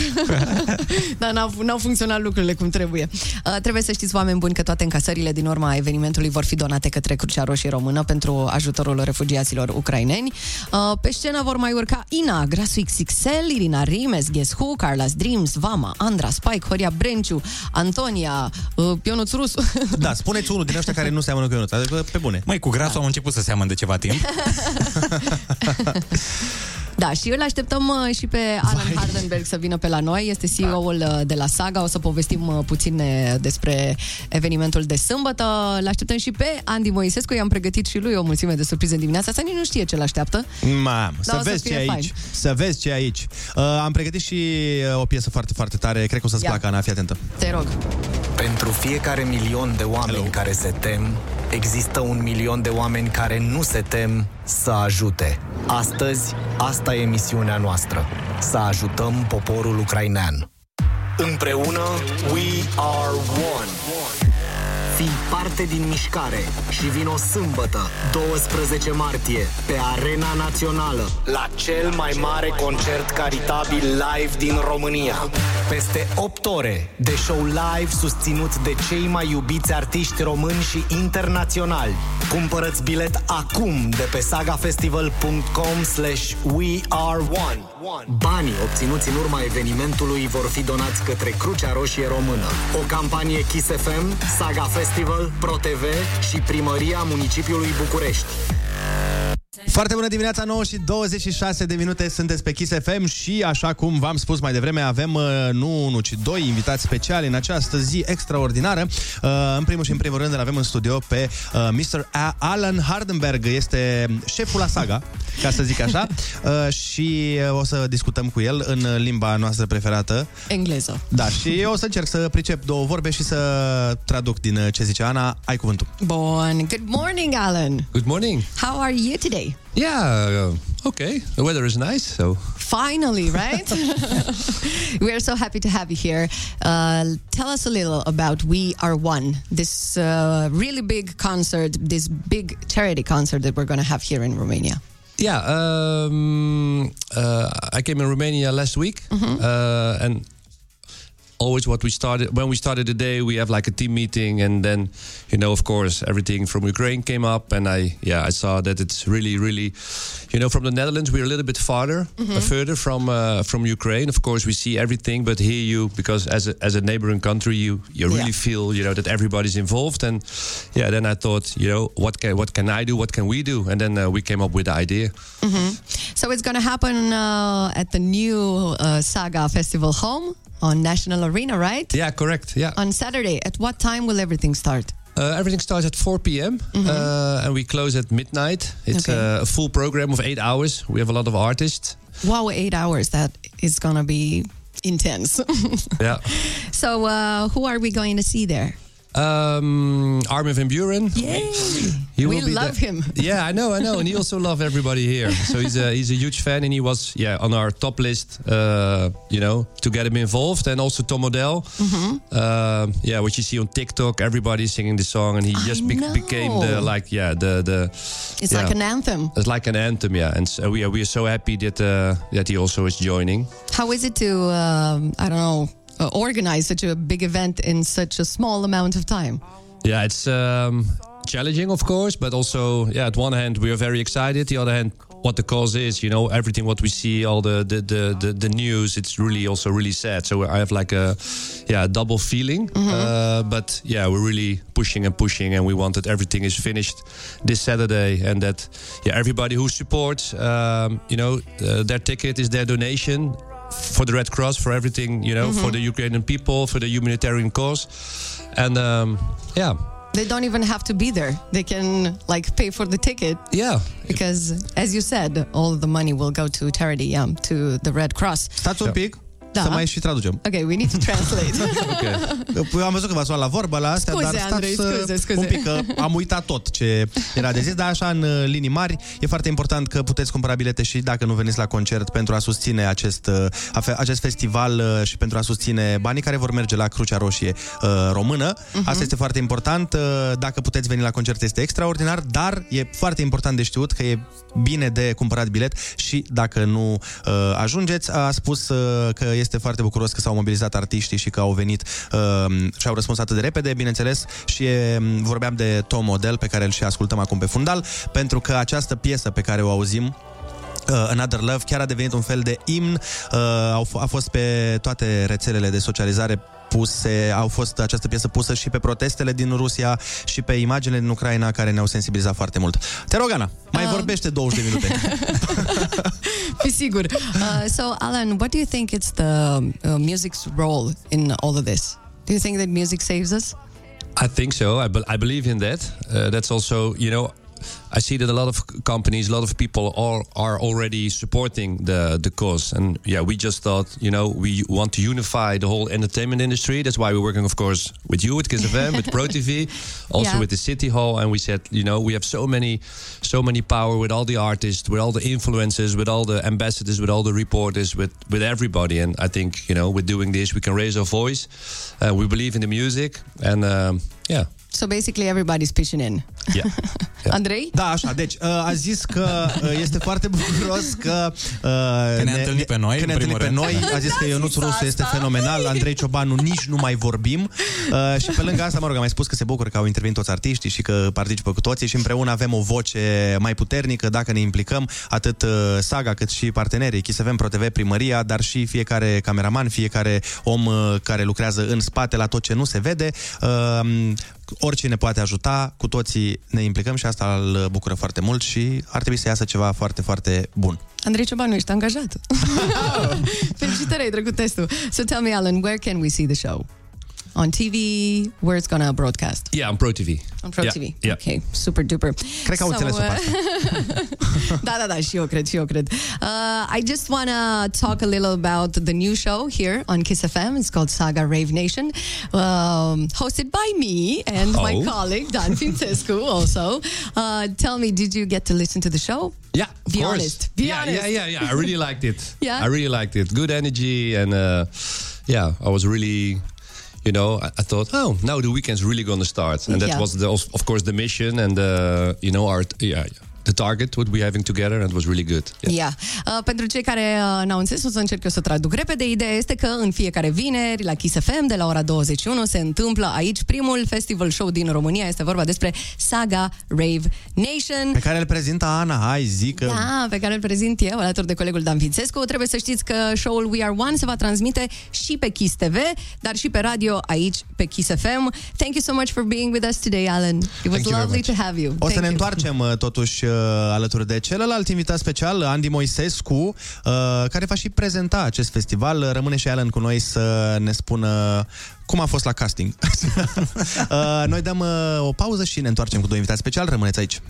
<laughs> dar n-au, n-au funcționat lucrurile cum trebuie. Uh, trebuie să știți, oameni buni, că toate încasările din urma evenimentului vor fi donate către Crucea Roșie Română pentru ajutorul refugiaților ucraineni. Uh, pe scenă vor mai urca Ina, Grasu XXL, Irina Rimes, Guess Who, Carla's Dreams, Vama, Andra, Spike, Horia Brenciu, Antonia, uh, Ionuț Rusu. Da, spuneți unul din ăștia care nu seamănă cu Ionuț. Adică, pe bune. Măi, cu grasul au început să seamăn de ceva timp. <laughs> Da, și îl așteptăm uh, și pe Alan Hardenberg să vină pe la noi. Este CEO-ul uh, de la Saga. O să povestim uh, puțin uh, despre evenimentul de sâmbătă. L așteptăm și pe Andy Moisescu. I-am pregătit și lui o mulțime de surprize în dimineața asta. Nici nu știe ce l-așteaptă. Mamă, Dar să o să vezi ce fie e aici. fain. Să vezi ce e aici. Uh, am pregătit și uh, o piesă foarte, foarte tare. Cred că o să-ți Ia. placă, Ana, fii atentă. Te rog. Pentru fiecare milion de oameni Hello. care se tem, există un milion de oameni care nu se tem să ajute. Astăzi, asta e misiunea noastră. Să ajutăm poporul ucrainean. Împreună, we are one. Fii parte din mișcare și vino sâmbătă, 12 martie, pe Arena Națională, la cel mai mare concert caritabil live din România. Peste 8 ore de show live susținut de cei mai iubiți artiști români și internaționali. Cumpărăți bilet acum de pe sagafestival.com slash we are one. Banii obținuți în urma evenimentului vor fi donați către Crucea Roșie Română. O campanie Kiss FM, Saga Festival, ProTV și Primăria Municipiului București. Foarte bună dimineața, 9 și 26 de minute sunteți pe Kiss FM și așa cum v-am spus mai devreme, avem uh, nu unul, ci doi invitați speciali în această zi extraordinară. Uh, În primul și în primul rând îl avem în studio pe uh, Mr. A- Alan Hardenberg, este șeful la saga, ca să zic așa, <laughs> Uh, și uh, o să discutăm cu el în limba noastră preferată. Engleză. Da, și eu o să încerc să pricep două vorbe și să traduc din uh, ce zice Ana. Ai cuvântul. Bun. Good morning, Alan. Good morning. How are you today? Yeah, uh, okay. The weather is nice, so Finally, <laughs> right? <laughs> we are so happy to have you here. Uh, tell us a little about We Are One, this uh, really big concert, this big charity concert that we're going to have here in Romania. yeah. Um, uh, I came in Romania last week, uh, and always what we started when we started the day, we have like a team meeting, and then you know, of course, everything from Ukraine came up, and I yeah, I saw that it's really, really, you know, from the Netherlands we're a little bit farther, uh, further from uh, from Ukraine. Of course, we see everything, but here you because as a, as a neighboring country, you you really Yeah. feel you know that everybody's involved, and yeah, then I thought, you know, what can what can I do? What can we do? And then uh, we came up with the idea. Mhm. So it's going to happen uh, at the new uh, Saga Festival home on National Arena, right? Yeah, correct. Yeah. On Saturday. At what time will everything start? Uh, everything starts at 4 p.m. Uh, and we close at midnight. It's Okay. uh, a full program of eight hours. We have a lot of artists. Wow, eight hours. That is going to be intense. <laughs> Yeah. so, uh, who are we going to see there? Um, Armin van Buren. Yay! He we will love there. him. <laughs> Yeah, I know, I know, and he also loves everybody here. So he's a he's a huge fan, and he was yeah on our top list. Uh, you know, to get him involved, and also Tom Odell. Mm-hmm. Uh, yeah, what you see on TikTok, everybody's singing the song, and he just be- know. became the like yeah the the. It's yeah. like an anthem. It's like an anthem, yeah, and so we are we are so happy that uh, that he also is joining. How is it to, um, I don't know, organize such a big event in such a small amount of time? Yeah, it's um, challenging, of course, but also, yeah, at one hand, we are very excited. The other hand, what the cause is, you know, everything what we see, all the the the, the, the news, it's really also really sad. So I have like a, yeah, double feeling. Uh, but yeah, we're really pushing and pushing, and we want that everything is finished this Saturday, and that yeah, everybody who supports, um, you know, uh, their ticket is their donation. For the Red Cross, for everything, you know, for the Ukrainian people, for the humanitarian cause, and um, yeah, They don't even have to be there. They can like pay for the ticket. Yeah. Because as you said, all the money will go to charity, yeah, to the Red Cross. Stați un pic. Da. Să mai și traducem. Ok, we need to translate. <laughs> okay. Am văzut că v-ați luat la vorbă la astea, Scuze, dar stați Andrei, să- scuze, scuze. un pic, că am uitat tot ce era de zis, dar așa în uh, linii mari e foarte important că puteți cumpăra bilete și dacă nu veniți la concert pentru a susține acest, uh, afe- acest festival uh, și pentru a susține banii care vor merge la Crucea Roșie uh, Română. Mhm. Asta este foarte important. Uh, Dacă puteți veni la concert este extraordinar, dar e foarte important de știut că e bine de cumpărat bilet și dacă nu uh, ajungeți, a spus uh, că este foarte bucuros că s-au mobilizat artiștii și că au venit uh, și au răspuns atât de repede, bineînțeles, și e, vorbeam de Tom Model pe care îl și ascultăm acum pe fundal, pentru că această piesă pe care o auzim Uh, Another Love chiar a devenit un fel de imn, uh, au f- a fost pe toate rețelele de socializare puse, au fost această piesă pusă și pe protestele din Rusia și pe imaginele din Ucraina care ne-au sensibilizat foarte mult. Te rog, Ana, mai Ah. vorbește 20 de minute. <laughs> Fi sigur. Uh, so, Alan, what do you think it's the uh, music's role in all of this? Do you think that music saves us? I think so. I, be- I believe in that. Uh, that's also, you know, I see that a lot of companies, a lot of people are are already supporting the the cause, and yeah, we just thought, you know, we want to unify the whole entertainment industry. That's why we're working, of course, with you, with Kiss FM, with <laughs> Pro TV, also Yeah. with the City Hall, and we said, you know, we have so many, so many power with all the artists, with all the influencers, with all the ambassadors, with all the reporters, with with everybody. And I think, you know, with doing this, we can raise our voice. Uh, we believe in the music, and um, yeah. So basically everybody's pitching in. Yeah. <laughs> Andrei? Da, așa, deci uh, a zis că uh, este foarte bucuros că... Uh, că ne-a întâlnit pe noi, Că ne-a în întâlnit pe primul noi, rând. a zis că Ionuț Rusu este fenomenal, Andrei Ciobanu nici nu mai vorbim uh, și pe lângă asta, mă rog, a mai spus că se bucură că au intervenit toți artiștii și că participă cu toții și împreună avem o voce mai puternică dacă ne implicăm, atât uh, Saga cât și partenerii, Kiss FM, ProTV, Primăria, dar și fiecare cameraman, fiecare om uh, care lucrează în spate la tot ce nu se vede. Uh, oricine poate ajuta, cu toții ne implicăm și asta îl bucură foarte mult și ar trebui să iasă ceva foarte, foarte bun. Andrei Ciobanu, ești angajat. <laughs> Felicitări, ai trecut testul. So tell me, Alan, where can we see the show? On TV? Where it's gonna broadcast? Yeah, on Pro TV. On Pro Yeah, TV. yeah. Ok, super duper. Cred că au înțeles-o pe asta. <laughs> da, da, da, și eu cred, și eu cred. Uh, I just want to talk a little about the new show here on Kiss FM. It's called Saga Rave Nation, um, hosted by me and my Oh. colleague Dan Fințescu <laughs> also. Uh, tell me, did you get to listen to the show? Yeah, of Be course. honest. Be yeah, honest. yeah, yeah, yeah. I really liked it. <laughs> Yeah? I really liked it. Good energy, and uh, yeah, I was really. You know, I, I thought, oh, now the weekend's really going to start, and that Yeah. was, the, of of course, the mission, and uh, you know, our yeah, the target what we're having together, and it was really good. Yeah. Yeah. Uh, pentru cei care uh, n-au înțeles, o să încerc eu să traduc repede. Ideea este că în fiecare vineri, la Kiss FM, de la ora 21, se întâmplă aici primul festival show din România. Este vorba despre Saga Rave Nation. Pe care îl prezintă Ana, hai, zică. Da, pe care îl prezint eu, alături de colegul Dan Fințescu. Trebuie să știți că show-ul We Are One se va transmite și pe Kiss TV, dar și pe radio aici, pe Kiss FM. Thank you so much for being with us today, Alan. It was Thank you very lovely much. to have you. O să Thank ne you. întoarcem uh, totuși uh, alături de celălalt invitat special, Andy Moisescu, uh, care va și prezenta acest festival. Rămâne și Alan cu noi să ne spună cum a fost la casting. <laughs> Uh, Noi dăm uh, o pauză și ne întoarcem cu doi invitați special. Rămâneți aici.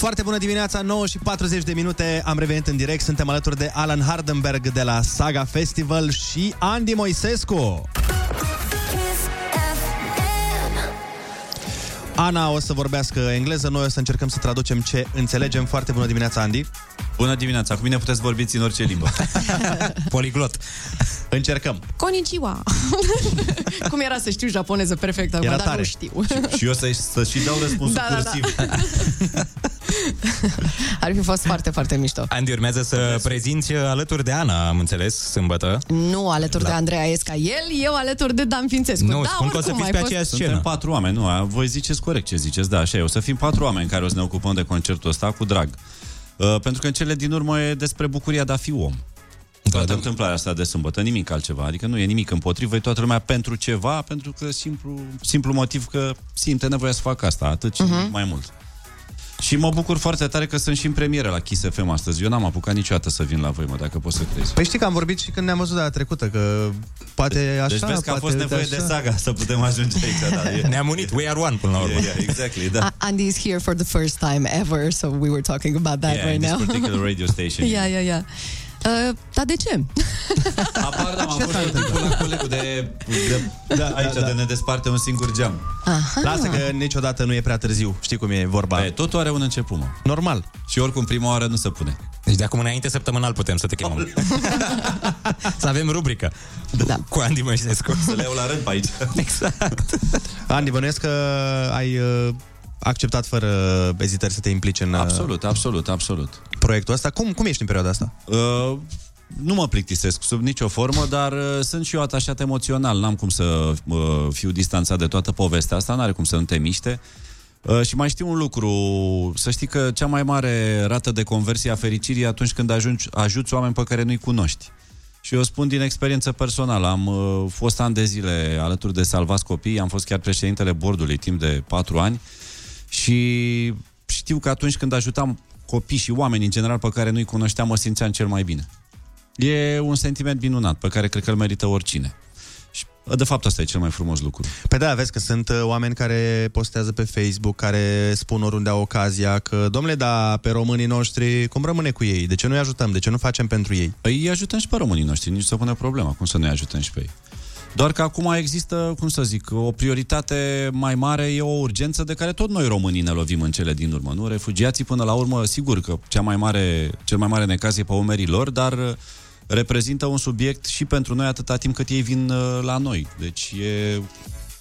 Foarte bună dimineața, 9 și 40 de minute, am revenit în direct, suntem alături de Alan Hardenberg de la Saga Festival și Andy Moisescu. Ana o să vorbească engleză, noi o să încercăm să traducem ce înțelegem. Foarte bună dimineața, Andy. Bună dimineața, cu mine puteți vorbi în orice limbă. <laughs> Poliglot. Încercăm. Konnichiwa. <laughs> Cum era să știu japoneză perfect acum, Era dar tare. nu știu. și eu să, să și dau răspunsul Da, da, da. cursiv. <laughs> Ar fi fost foarte, foarte mișto. Andy, urmează să prezinți alături de Ana, am înțeles, sâmbătă. Nu alături de Andreea Esca el, eu alături de Dan Fințescu. Nu, da, spun că o să oricum, fiți ai pe fost- aceeași Suntem patru oameni, nu, a- voi ziceți corect ce ziceți, da, așa e. O să fim patru oameni care o să ne ocupăm de concertul ăsta cu drag. Uh, pentru că în cele din urmă e despre bucuria de a fi om. Toată întâmplarea asta de sâmbătă, nimic altceva. Adică nu e nimic împotrivă, e toată lumea pentru ceva, pentru că simplu, simplu motiv că simte nevoia să facă asta, atât și Mhm. uh-huh. mai mult. Și mă bucur foarte tare că sunt și în premieră la Kiss FM astăzi. Eu n-am apucat niciodată să vin la voi, mă, dacă poți să crezi. Păi știi că am vorbit și când ne-am văzut data trecută, că poate așa, deci vezi că a poate fost nevoie așa. de saga să putem ajunge aici. Da, e... Ne-am unit, we are one până la urmă. Yeah, yeah, exactly, da. A- Andy is here for the first time ever, so we were talking about that yeah, right in this now. particular radio station. <laughs> yeah, yeah, yeah. Uh, dar de ce? <laughs> Apar, da, am fost tot timpul la colegul de, de da, aici, da, da. de ne desparte un singur geam. Aha. Lasă că niciodată nu e prea târziu. Știi cum e vorba. Pe, totul are un început, mă. Normal. Și oricum prima oară nu se pune. Deci de acum înainte săptămânal putem să te chemăm. <laughs> să avem rubrică. Da. Cu Andy Mășescu. Să le iau la rând pe aici. Exact. Andy, bănuiesc că ai uh, acceptat fără ezitări să te implici în uh, Absolut, absolut, absolut. proiectul ăsta. Cum, cum ești în perioada asta? Uh, nu mă plictisesc sub nicio formă, dar uh, sunt și eu atașat emoțional. N-am cum să uh, fiu distanțat de toată povestea asta, n-are cum să nu te miște. Uh, și mai știu un lucru, să știi că cea mai mare rată de conversie a fericirii e atunci când ajungi, ajuți oameni pe care nu-i cunoști. Și eu spun din experiență personală, am uh, fost ani de zile alături de Salvați Copii, am fost chiar președintele bordului timp de patru ani și știu că atunci când ajutam copii și oameni în general pe care nu-i cunoșteam, mă simțeam cel mai bine. E un sentiment minunat pe care cred că îl merită oricine. Și de fapt asta e cel mai frumos lucru. Pe da, vezi că sunt uh, oameni care postează pe Facebook, care spun oriunde au ocazia că, domnule, da, pe românii noștri, cum rămâne cu ei? De ce nu-i ajutăm? De ce nu facem pentru ei? Păi îi ajutăm și pe românii noștri, nici să pune problema, cum să nu-i ajutăm și pe ei. Doar că acum există, cum să zic, o prioritate mai mare, e o urgență de care tot noi românii ne lovim în cele din urmă, nu? Refugiații până la urmă, sigur că cea mai mare, cel mai mare necaz e pe umerii lor, dar uh, reprezintă un subiect și pentru noi atâta timp cât ei vin uh, la noi. Deci e,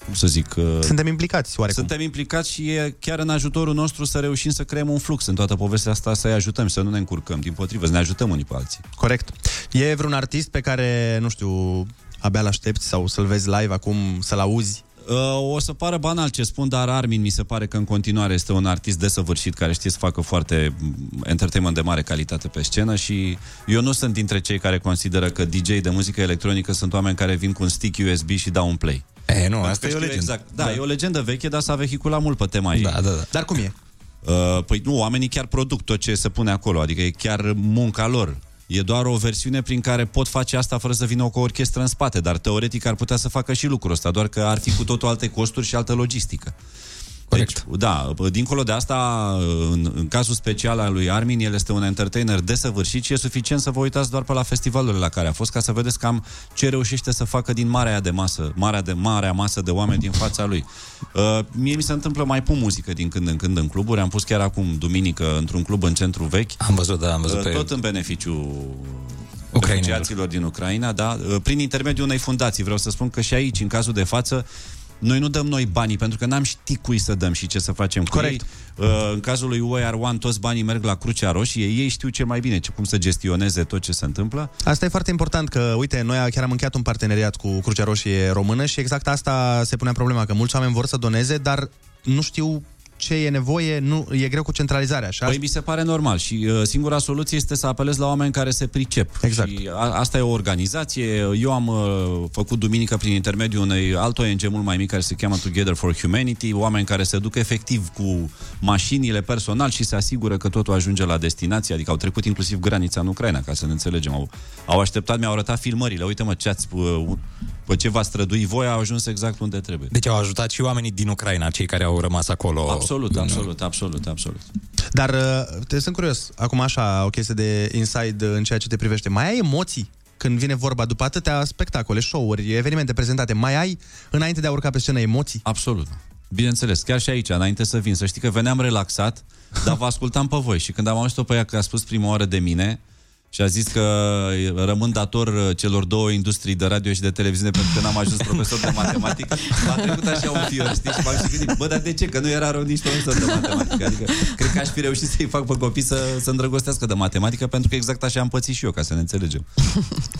cum să zic... uh, Suntem implicați, oarecum. Suntem implicați și e chiar în ajutorul nostru să reușim să creăm un flux în toată povestea asta, să-i ajutăm și să nu ne încurcăm. Din potrivă, să ne ajutăm unii pe alții. Corect. E vreun artist pe care, nu știu, abia l-aștepți sau să-l vezi live acum, să-l auzi? Uh, o să pară banal ce spun, dar Armin mi se pare că în continuare este un artist desăvârșit care știe să facă foarte mm, entertainment de mare calitate pe scenă și eu nu sunt dintre cei care consideră că DJ de muzică electronică sunt oameni care vin cu un stick USB și dau un play. E, nu, Pentru asta că e o știu legendă. Exact. Da, da, e o legendă veche, dar s-a vehiculat mult pe tema ei. Da, da, da. Dar cum e? Uh, păi nu, oamenii chiar produc tot ce se pune acolo, adică e chiar munca lor. E doar o versiune prin care pot face asta fără să vină cu o orchestră în spate, dar teoretic ar putea să facă și lucrul ăsta, doar că ar fi cu totul alte costuri și altă logistică. Corect. Deci, da, dincolo de asta, în, în cazul special al lui Armin, el este un entertainer desăvârșit și e suficient să vă uitați doar pe la festivalurile la care a fost ca să vedeți cam ce reușește să facă din marea aia de masă, marea de marea masă de oameni din fața lui. Uh, mie mi se întâmplă mai pun muzică din când în când în cluburi. Am pus chiar acum duminică într-un club în centru vechi. Am văzut, da, am văzut Uh, pe Tot în beneficiu Ucrainenilor. refugiaților din Ucraina, da, uh, prin intermediul unei fundații. Vreau să spun că și aici, în cazul de față, noi nu dăm noi banii, pentru că n-am ști cui să dăm și ce să facem cu Corect. ei. Uh, În cazul lui We Are One, toți banii merg la Crucea Roșie. Ei știu cel mai bine ce, cum să gestioneze tot ce se întâmplă. Asta e foarte important că, uite, noi chiar am încheiat un parteneriat cu Crucea Roșie Română și exact asta se punea problema, că mulți oameni vor să doneze, dar nu știu ce e nevoie, nu, e greu cu centralizarea, așa? Păi mi se pare normal și uh, singura soluție este să apelezi la oameni care se pricep. Exact. Și a, asta e o organizație. Eu am uh, făcut duminică prin intermediul unei alt ONG mult mai mic care se cheamă Together for Humanity, oameni care se duc efectiv cu mașinile personal și se asigură că totul ajunge la destinație, adică au trecut inclusiv granița în Ucraina, ca să ne înțelegem. Au, au așteptat, mi-au arătat filmările. Uite mă, ce ați, uh, pe ce v-ați strădui voi, au ajuns exact unde trebuie. Deci au ajutat și oamenii din Ucraina, cei care au rămas acolo. Absolut, absolut, absolut, absolut. Dar uh, te sunt curios, acum așa, o chestie de inside în ceea ce te privește. Mai ai emoții când vine vorba, după atâtea spectacole, show-uri, evenimente prezentate, mai ai, înainte de a urca pe scenă, emoții? Absolut. Bineînțeles, chiar și aici, înainte să vin, să știi că veneam relaxat, dar vă ascultam pe voi și când am auzit-o pe ea că a spus prima oară de mine și a zis că rămân dator celor două industrii de radio și de televiziune pentru că n-am ajuns profesor de matematică, m-a trecut așa un fior, știi, și m-am și gândit, bă, dar de ce? Că nu era rău nici profesor de matematică. Adică, cred că aș fi reușit să-i fac pe copii să se îndrăgostească de matematică, pentru că exact așa am pățit și eu, ca să ne înțelegem.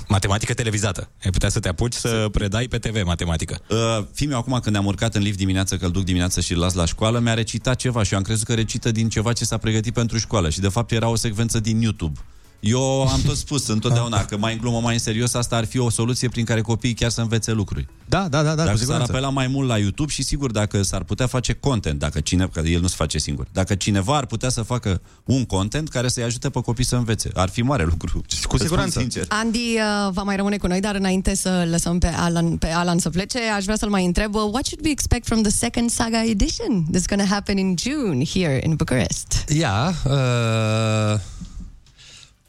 Matematică televizată. Ai putea să te apuci să predai pe TV matematică. Uh, Fimiu, acum când ne-am urcat în lift dimineața, că îl duc dimineața și îl las la școală, mi-a recitat ceva și eu am crezut că recită din ceva ce s-a pregătit pentru școală și de fapt era o secvență din YouTube Eu am tot spus întotdeauna că mai în glumă, mai în serios, asta ar fi o soluție prin care copiii chiar să învețe lucruri. Da, da, da, da, cu Dacă s-ar siguranță. apela mai mult la YouTube și sigur dacă s-ar putea face content, dacă cineva, că el nu se face singur, dacă cineva ar putea să facă un content care să-i ajute pe copii să învețe, ar fi mare lucru. Cu siguranță. Sincer. Andy uh, va mai rămâne cu noi, dar înainte să lăsăm pe Alan, pe Alan să plece, aș vrea să-l mai întreb, uh, what should we expect from the second saga edition that's going to happen in June here in Bucharest? Yeah. Uh,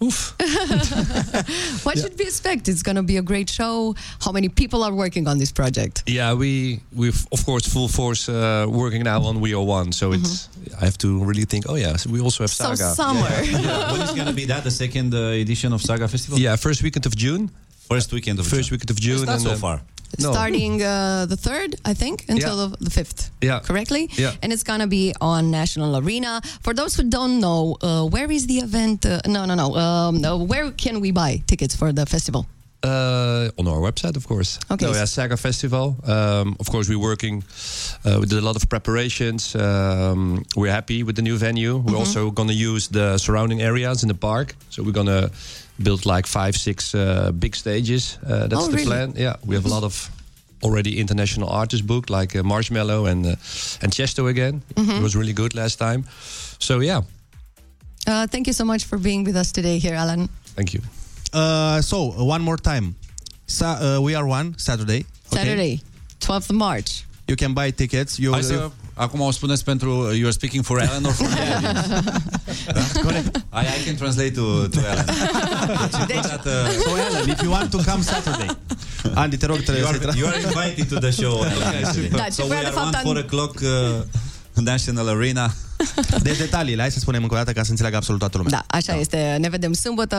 oof. <laughs> what should we expect? It's going to be a great show. How many people are working on this project? Yeah, we we've of course full force uh, working now on We Are One. So it's I have to really think. Oh yeah, so we also have So Saga. summer. Yeah, <laughs> when is going to be that, the second uh, edition of Saga Festival? Yeah, first weekend of June. First weekend of First June. weekend of June. It's not and so then- far. No. Starting uh, the 3rd, I think, until Yeah. the, the 5th. Yeah. Correctly? Yeah. And it's going to be on National Arena. For those who don't know, uh, where is the event? Uh, no, no, no. Um, uh, where can we buy tickets for the festival? Uh, on our website, of course. Okay. No, yeah, Saga Festival. Um, of course, we're working. Uh, we did a lot of preparations. Um, we're happy with the new venue. We're Mhm. also going to use the surrounding areas in the park. So we're going to build like five, six uh, big stages. Uh, that's Oh, the really? plan. Yeah, we have a lot of already international artists booked, like uh, Marshmallow and uh, and Chesto again. Mhm. It was really good last time. So yeah, Uh, thank you so much for being with us today here, Alan. thank you. Uh, so, one more time. Sa- uh, we are one, Saturday. okay? Saturday, 12th of March. You can buy tickets. You, Hai să, acum o spuneți pentru You're speaking for Alan or for <laughs> the audience? da? Corect. I, I can translate to, to Alan. <laughs> Deci, încă o dată- So, Alan, if you want to come Saturday. Andy, te rog, You trebuie are, să you are invited to the show, Alan. <laughs> actually. Da, ce so we voia de are fapt, one, An- 4 o'clock uh, National Arena. <laughs> Deci detaliile, hai să spunem încă o dată ca să înțeleagă absolut toată lumea. Da, așa este. Ne vedem sâmbătă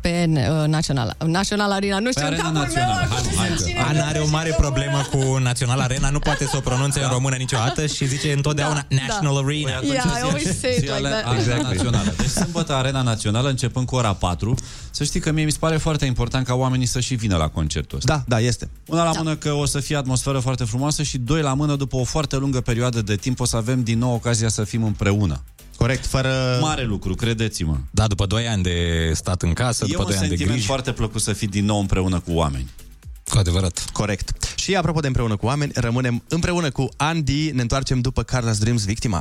pe uh, Național, Național Arena. Nu știu, în Arena capul meu Națională. acum Hai, sunt hai, cine Ana are o mare problemă cu Național Arena, nu poate să o pronunțe în română niciodată și zice întotdeauna Da, National da. Arena. Păi Yeah, I always say it zi like ale- that. Arena Exactly. Națională. Deci sâmbătă Arena Națională, începând cu ora 4. Să știi că mie mi se pare foarte important ca oamenii să și vină la concertul ăsta. Da, da, este. Una la mână că o să fie atmosferă foarte frumoasă și doi la mână, după o foarte lungă perioadă de timp, o să avem din nou ocazia să fim împreună. Corect, fără... Mare lucru, credeți-mă. Da, după 2 ani de stat în casă, E după un 2 ani de sentiment griji. foarte plăcut să fii din nou împreună cu oameni. Cu adevărat. Corect. Și apropo de împreună cu oameni, rămânem împreună cu Andy, ne întoarcem după Carla's Dreams Victima.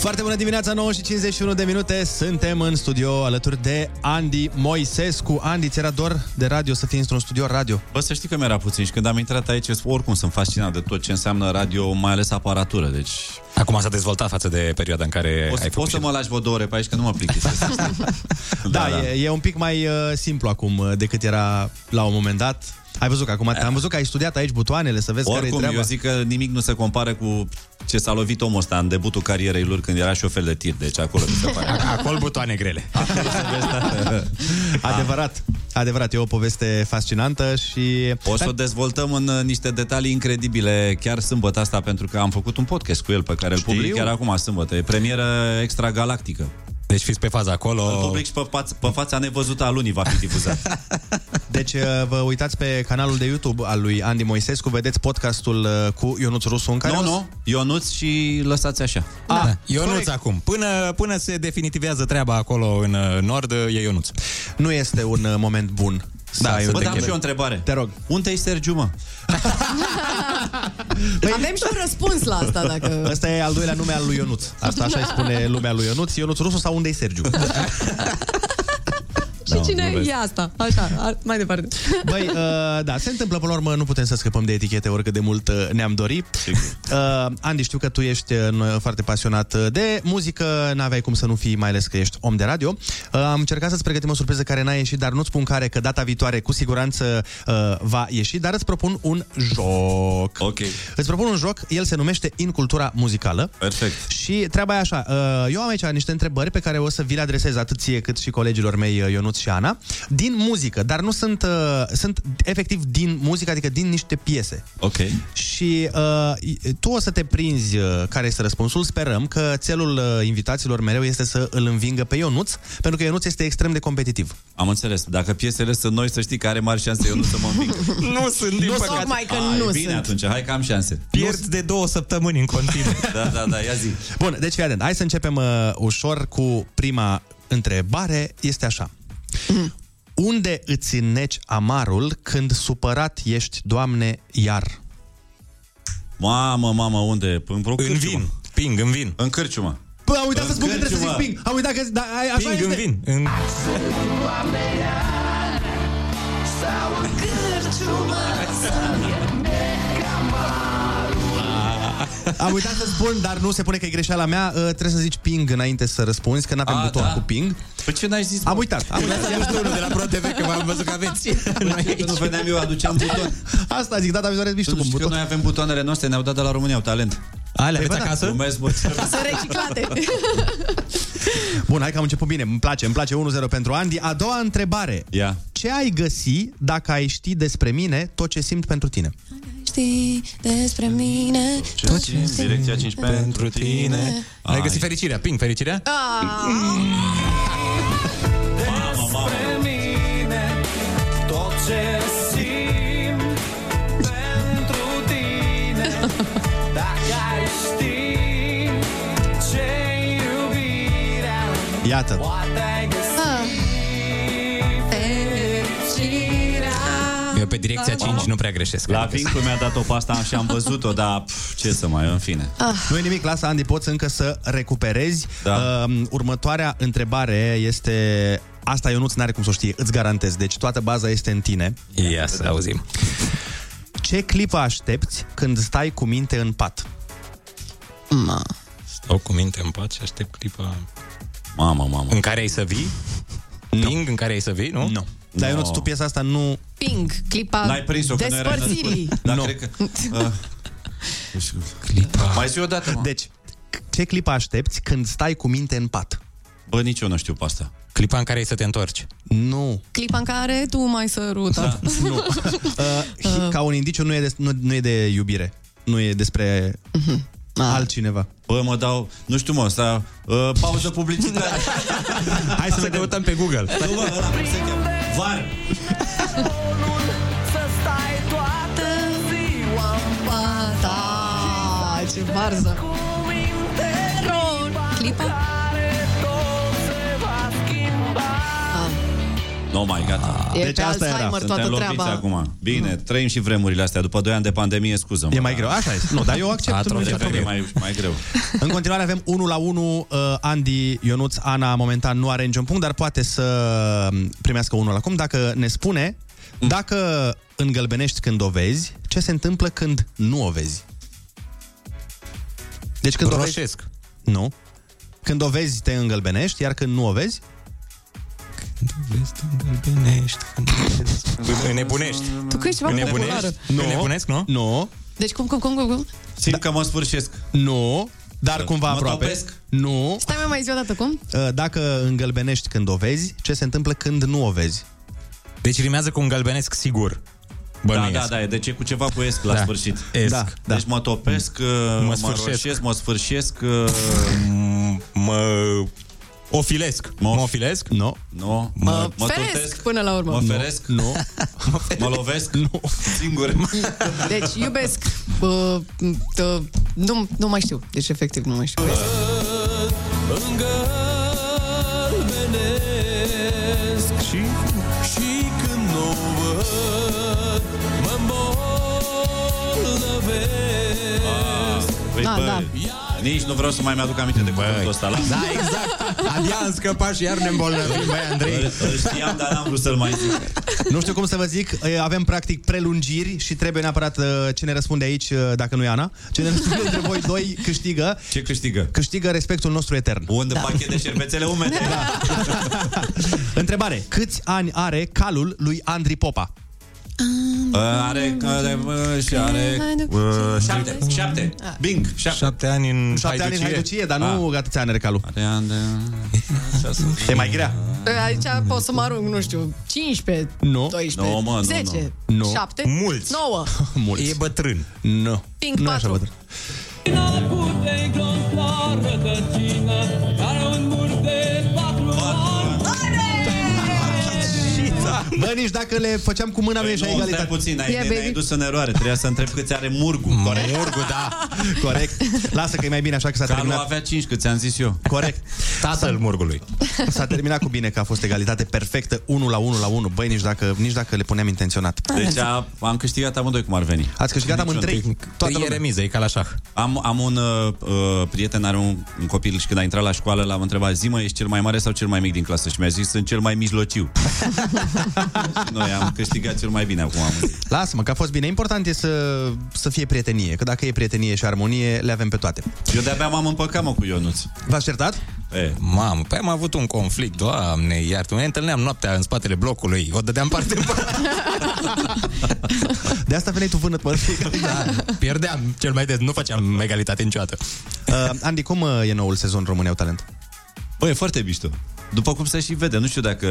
Foarte bună dimineața, 9 și 51 de minute. Suntem în studio alături de Andy Moisescu. Andy, ți era dor de radio să fii într-un studio radio? Bă, să știi că mi-era puțin și când am intrat aici, oricum sunt fascinat de tot ce înseamnă radio, mai ales aparatură, deci... Acum s-a dezvoltat față de perioada în care O să, ai făcut poți să mă lași vreo două ore pe aici, că nu mă plictisesc. <laughs> Da, da, E, e un pic mai uh, simplu acum uh, decât era la un moment dat. Ai văzut că acum am văzut că ai studiat aici butoanele să vezi care e Oricum, treaba. eu zic că nimic nu se compară cu ce s-a lovit omul ăsta în debutul carierei lor când era șofer de tir, deci acolo mi se pare. <laughs> Acolo butoane grele. <laughs> Adevărat, adevărat, e o poveste fascinantă și... O să o dezvoltăm în uh, niște detalii incredibile chiar sâmbătă asta, pentru că am făcut un podcast cu el pe care îl Știu. public chiar acum sâmbătă. E premieră extragalactică. Deci fiți pe faza acolo. Îl public și pe, faț- pe fața nevăzută a lunii va fi difuzat. <laughs> Deci uh, vă uitați pe canalul de YouTube al lui Andy Moisescu, vedeți podcastul uh, cu Ionuț Rusu în care... nu, o să- nu, Ionuț și lăsați așa. Ah, Da, Ionuț corect. acum. Până, până se definitivează treaba acolo în uh, nord, e Ionuț. Nu este un uh, moment bun. Da, ai să un Bă, dar am dechet. și eu o întrebare. Te rog. Unde e Sergiu, mă? <laughs> Avem și un răspuns la asta, dacă... Ăsta e al doilea nume al lui Ionuț. Asta așa îi spune lumea lui Ionuț. Ionuț Rusu sau unde e Sergiu? <laughs> Și cine e asta? Așa, a- mai departe. <laughs> Băi, uh, da, se întâmplă până la urmă, nu putem să scăpăm de etichete oricât de mult uh, ne-am dori. Uh, Andy, știu că tu ești uh, foarte pasionat uh, de muzică, n-aveai cum să nu fii, mai ales că ești om de radio. Uh, am încercat să-ți pregătim o surpriză care n-a ieșit, dar nu-ți spun care, că data viitoare cu siguranță uh, va ieși, dar îți propun un joc. Ok. Îți propun un joc, el se numește Incultura Muzicală. Perfect. Și treaba e așa, uh, eu am aici niște întrebări pe care o să vi le adresez atât ție cât și colegilor mei uh, Ionuț și Ana, din muzică, dar nu sunt, uh, sunt efectiv din muzică, adică din niște piese. Ok. Și uh, tu o să te prinzi uh, care este răspunsul. Sperăm că țelul uh, invitaților mereu este să îl învingă pe Ionuț, pentru că Ionuț este extrem de competitiv. Am înțeles. Dacă piesele sunt noi, să știi că are mari șanse eu nu să mă înving. <laughs> nu sunt, din Nu păcate. tocmai că A, nu e bine sunt. atunci, hai că am șanse. Pierzi de două săptămâni în continuu. <laughs> Da, da, da, ia zi. Bun, deci fii atent. Hai să începem uh, ușor cu prima întrebare. Este așa. Unde îți înneci amarul când supărat ești, Doamne, iar? Mamă, mamă, unde? În, vreo În cârciumă. vin. Ping, în vin. În cârciumă. Bă, am uitat să În spun că trebuie să zic cârciumă. ping. Am uitat că... Da, ai- așa Ping, în este. vin. În... Am uitat să spun, dar nu se pune că e greșeala mea. Uh, trebuie să zici ping înainte să răspunzi, că n-avem A, buton da? cu ping. Păi ce n-ai zis? Am uitat. Am uitat. <laughs> Ia spune unul de la Pro TV, că v-am văzut că aveți. <laughs> Că nu veneam eu, aduceam buton. Asta zic, data viitoare vii și tu Tu cu știi că buton. noi avem butoanele noastre, ne-au dat de la România, au talent. Ale Păi, aveți bă, da. acasă? Glumesc, bă. Sunt reciclate. <laughs> Bun, hai că am început bine. Îmi place, îmi place 1-0 pentru Andy. A doua întrebare. Ia. Ce ai găsi dacă ai ști despre mine tot ce simt pentru tine? Știi despre mine Tot ce Direcția 5 pentru tine. Ai găsit fericirea. Ping, fericirea? Ah, Mamă, mamă. mine tot ce simt pentru tine Dacă ai ști ce iubirea Iată. Eu pe direcția 5 nu prea greșesc. La Adică Vincu mi-a dat-o pe asta și am văzut-o, dar pf, ce să mai, în fine. Nu e nimic, lasă, Andy, poți încă să recuperezi. Da. Uh, următoarea întrebare este... Asta Ionuț n-are cum să o știe, îți garantez. Deci toată baza este în tine. Ia să auzim. Ce clipă aștepți când stai cu minte în pat? Ma. Stau cu minte în pat și aștept clipa... Mamă, mamă. În care ai să vii? Ping, în care ai să vii, nu? Nu. Dar Ionuț, tu piesa asta nu... Ping, clipa N-ai prins-o, că nu erai despărțirii. <laughs> Da, Nu. cred că... Uh, <laughs> clipa. Mai zi o dată, mă. Deci, ce clipă aștepți când stai cu minte în pat? Bă, nici eu nu știu pe asta. Clipa în care ai să te întorci. Nu. Clipa în care tu mai sărutat. Da. <laughs> Nu. Uh, hi- ca un indiciu nu e, de, nu, nu e de iubire. Nu e despre altcineva. Bă, mă dau... Nu știu, mă, asta... Uh, pauză publicitară. Hai să, Să căutăm pe Google. Nu, mă, ăla cum se cheamă? Var. Să stai toată ziua în pat Da, ce varză. Cu minte Ron, clipa? No, mai gata. E Deci pe asta era. Alzheimer Suntem toată loviți treaba. acum. Bine, trăim și vremurile astea. După 2 ani de pandemie, scuză E mai greu, așa este. Nu, dar eu accept. Atroce, nu e Cred că e problemă. mai, mai greu. <laughs> În continuare avem 1 la 1 uh, Andy, Ionuț, Ana momentan nu are niciun punct, dar poate să primească unul acum dacă ne spune dacă îngălbenești când o vezi, ce se întâmplă când nu o vezi? Deci când o vezi... Roșesc. Nu. Când o vezi, te îngălbenești, iar când nu o vezi, Vezi, te îngălbenești. Înnebunești. Tu că ești ceva populară. Înnebunești? Nu. Înnebunesc, nu? nu, Deci cum, cum, cum, cum, cum? Simt că mă sfârșesc. nu, dar cumva Mă aproape. topesc? Nu. Stai mai mai zi o dată, cum? Uh, Dacă îngălbenești când o vezi, ce se întâmplă când nu o vezi? Deci rimează cu un galbenesc sigur. Da, Bănuiesc. da, da, deci e cu ceva cu esc la Da. sfârșit. Esc. Da, da. Deci mă topesc, mă, mă sfârșesc. roșesc, mă sfârșesc, uh, <laughs> M- Mă ofilesc. Mă ofilesc? Nu. nu, Mă, mă, mă feresc turtesc, până la urmă. mă feresc, Nu. <laughs> mă lovesc, nu. singur. <laughs> Deci iubesc. Uh, uh, nu, nu mai știu. Deci efectiv nu mai știu. Îngălbenesc și, și când nu văd Mă îmbolnăvesc Păi, Da, bă, da. Nici nu vreau să mai mi-aduc aminte de cuvântul ăsta. La... Da, exact. Abia am scăpat și iar ne îmbolnăvim, băi, <laughs> Andrei. Îl, îl știam, dar n-am vrut să-l mai zic. Nu știu cum să vă zic, e, avem practic prelungiri și trebuie neapărat uh, cine răspunde aici, uh, dacă nu e Ana, cine răspunde între voi doi câștigă, Ce câștigă? câștigă respectul nostru etern. Un da. pachet de șervețele umede. Da. <laughs> Întrebare, câți ani are calul lui Andri Popa? Uh, are, are, uh, și are uh, șapte, șapte. Bing, șapte. Șapte ani în Șapte ani în haiducie, dar nu Ah. atâția ani are calul. Are ani de... <laughs> E mai grea. Aici pot să mă arunc, nu știu, 15, Nu. 12, Nu, mă, nu, 10, nu. Nu. 7, Mulți. 9. <laughs> Mulți. E bătrân. Nu. Pink nu e așa 4. bătrân. Bă, nici dacă le făceam cu mâna nu ieșea Păi Nu, stai egalitate. puțin, ai, Yeah, ne-ai baby. dus în eroare. Trebuia să întreb câți are Murgu. Corect. Murgu, da. Corect. Lasă că e mai bine așa că s-a Calul terminat. avea 5, cât ți-am zis eu. Corect. Tatăl Murgului. S-a terminat cu bine că a fost egalitate perfectă, 1 la 1 la 1. Băi, nici dacă, nici dacă le puneam intenționat. Deci a, am câștigat amândoi cum ar veni. Ați câștigat amândoi. Toată e remiză, e ca la șah. Am, am un uh, uh, prieten, are un, un copil și când a intrat la școală l-am întrebat zi mă, ești cel mai mare sau cel mai mic din clasă? Și mi-a zis, sunt cel mai mijlociu. <laughs> Și <laughs> Noi am câștigat cel mai bine acum. Am zis. Lasă-mă, că a fost bine. Important e să, să fie prietenie, că dacă e prietenie și armonie, le avem pe toate. Eu de-abia m-am împăcat mă cu Ionuț. V-ați certat? E. Mamă, păi am avut un conflict, doamne, iartă Ne întâlneam noaptea în spatele blocului, o dădeam parte în parte. De asta veneai tu vânăt, mă. <laughs> da, pierdeam cel mai des, nu făceam egalitate niciodată. Uh, Andy, cum uh, e noul sezon România au talent? Bă, e foarte mișto. După cum se și vede, nu știu dacă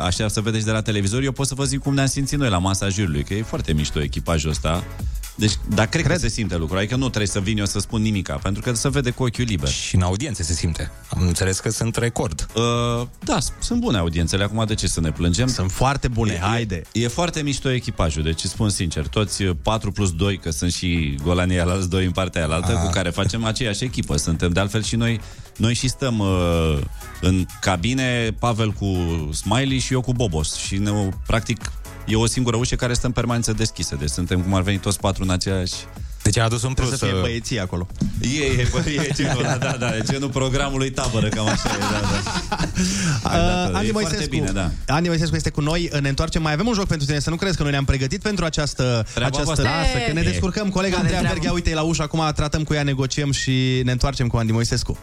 așa să vedeți de la televizor, eu pot să vă zic cum ne-am simțit noi la masa jurului, că e foarte mișto echipajul ăsta. Deci, dar cred, cred că se simte lucrul, adică nu trebuie să vin eu să spun nimica, pentru că se vede cu ochiul liber. Și în audiențe se simte. Am înțeles că sunt record. Uh, da, s- sunt bune audiențele, acum de ce să ne plângem? Sunt foarte bune, e, haide. E, e foarte mișto echipajul, deci îți spun sincer, toți uh, 4 plus 2, că sunt și golanii alalți doi în partea alaltă, Ah. cu care facem aceeași echipă. Suntem de altfel și noi, noi și stăm uh, în cabine, Pavel cu Smiley și eu cu Bobos. Și ne, practic e o singură ușă care stă în permanență deschisă, deci suntem cum ar veni toți patru în aceeași... Deci a adus un plus. Trebuie să fie uh, băieții acolo. E, e, bă, e genul, <laughs> da, da, da, e genul programului tabără, cam așa e, da, da. <laughs> Hai, da, Uh, da, Andy e Moisescu, foarte bine, da. Andy Moisescu este cu noi, ne întoarcem. Mai avem un joc pentru tine, să nu crezi că noi ne-am pregătit pentru această, Treaba această voastră. lasă, că ne E. descurcăm. Colega Care Andreea treabă? Berghia, uite, e la ușă, acum tratăm cu ea, negociem și ne întoarcem cu Andy Moisescu.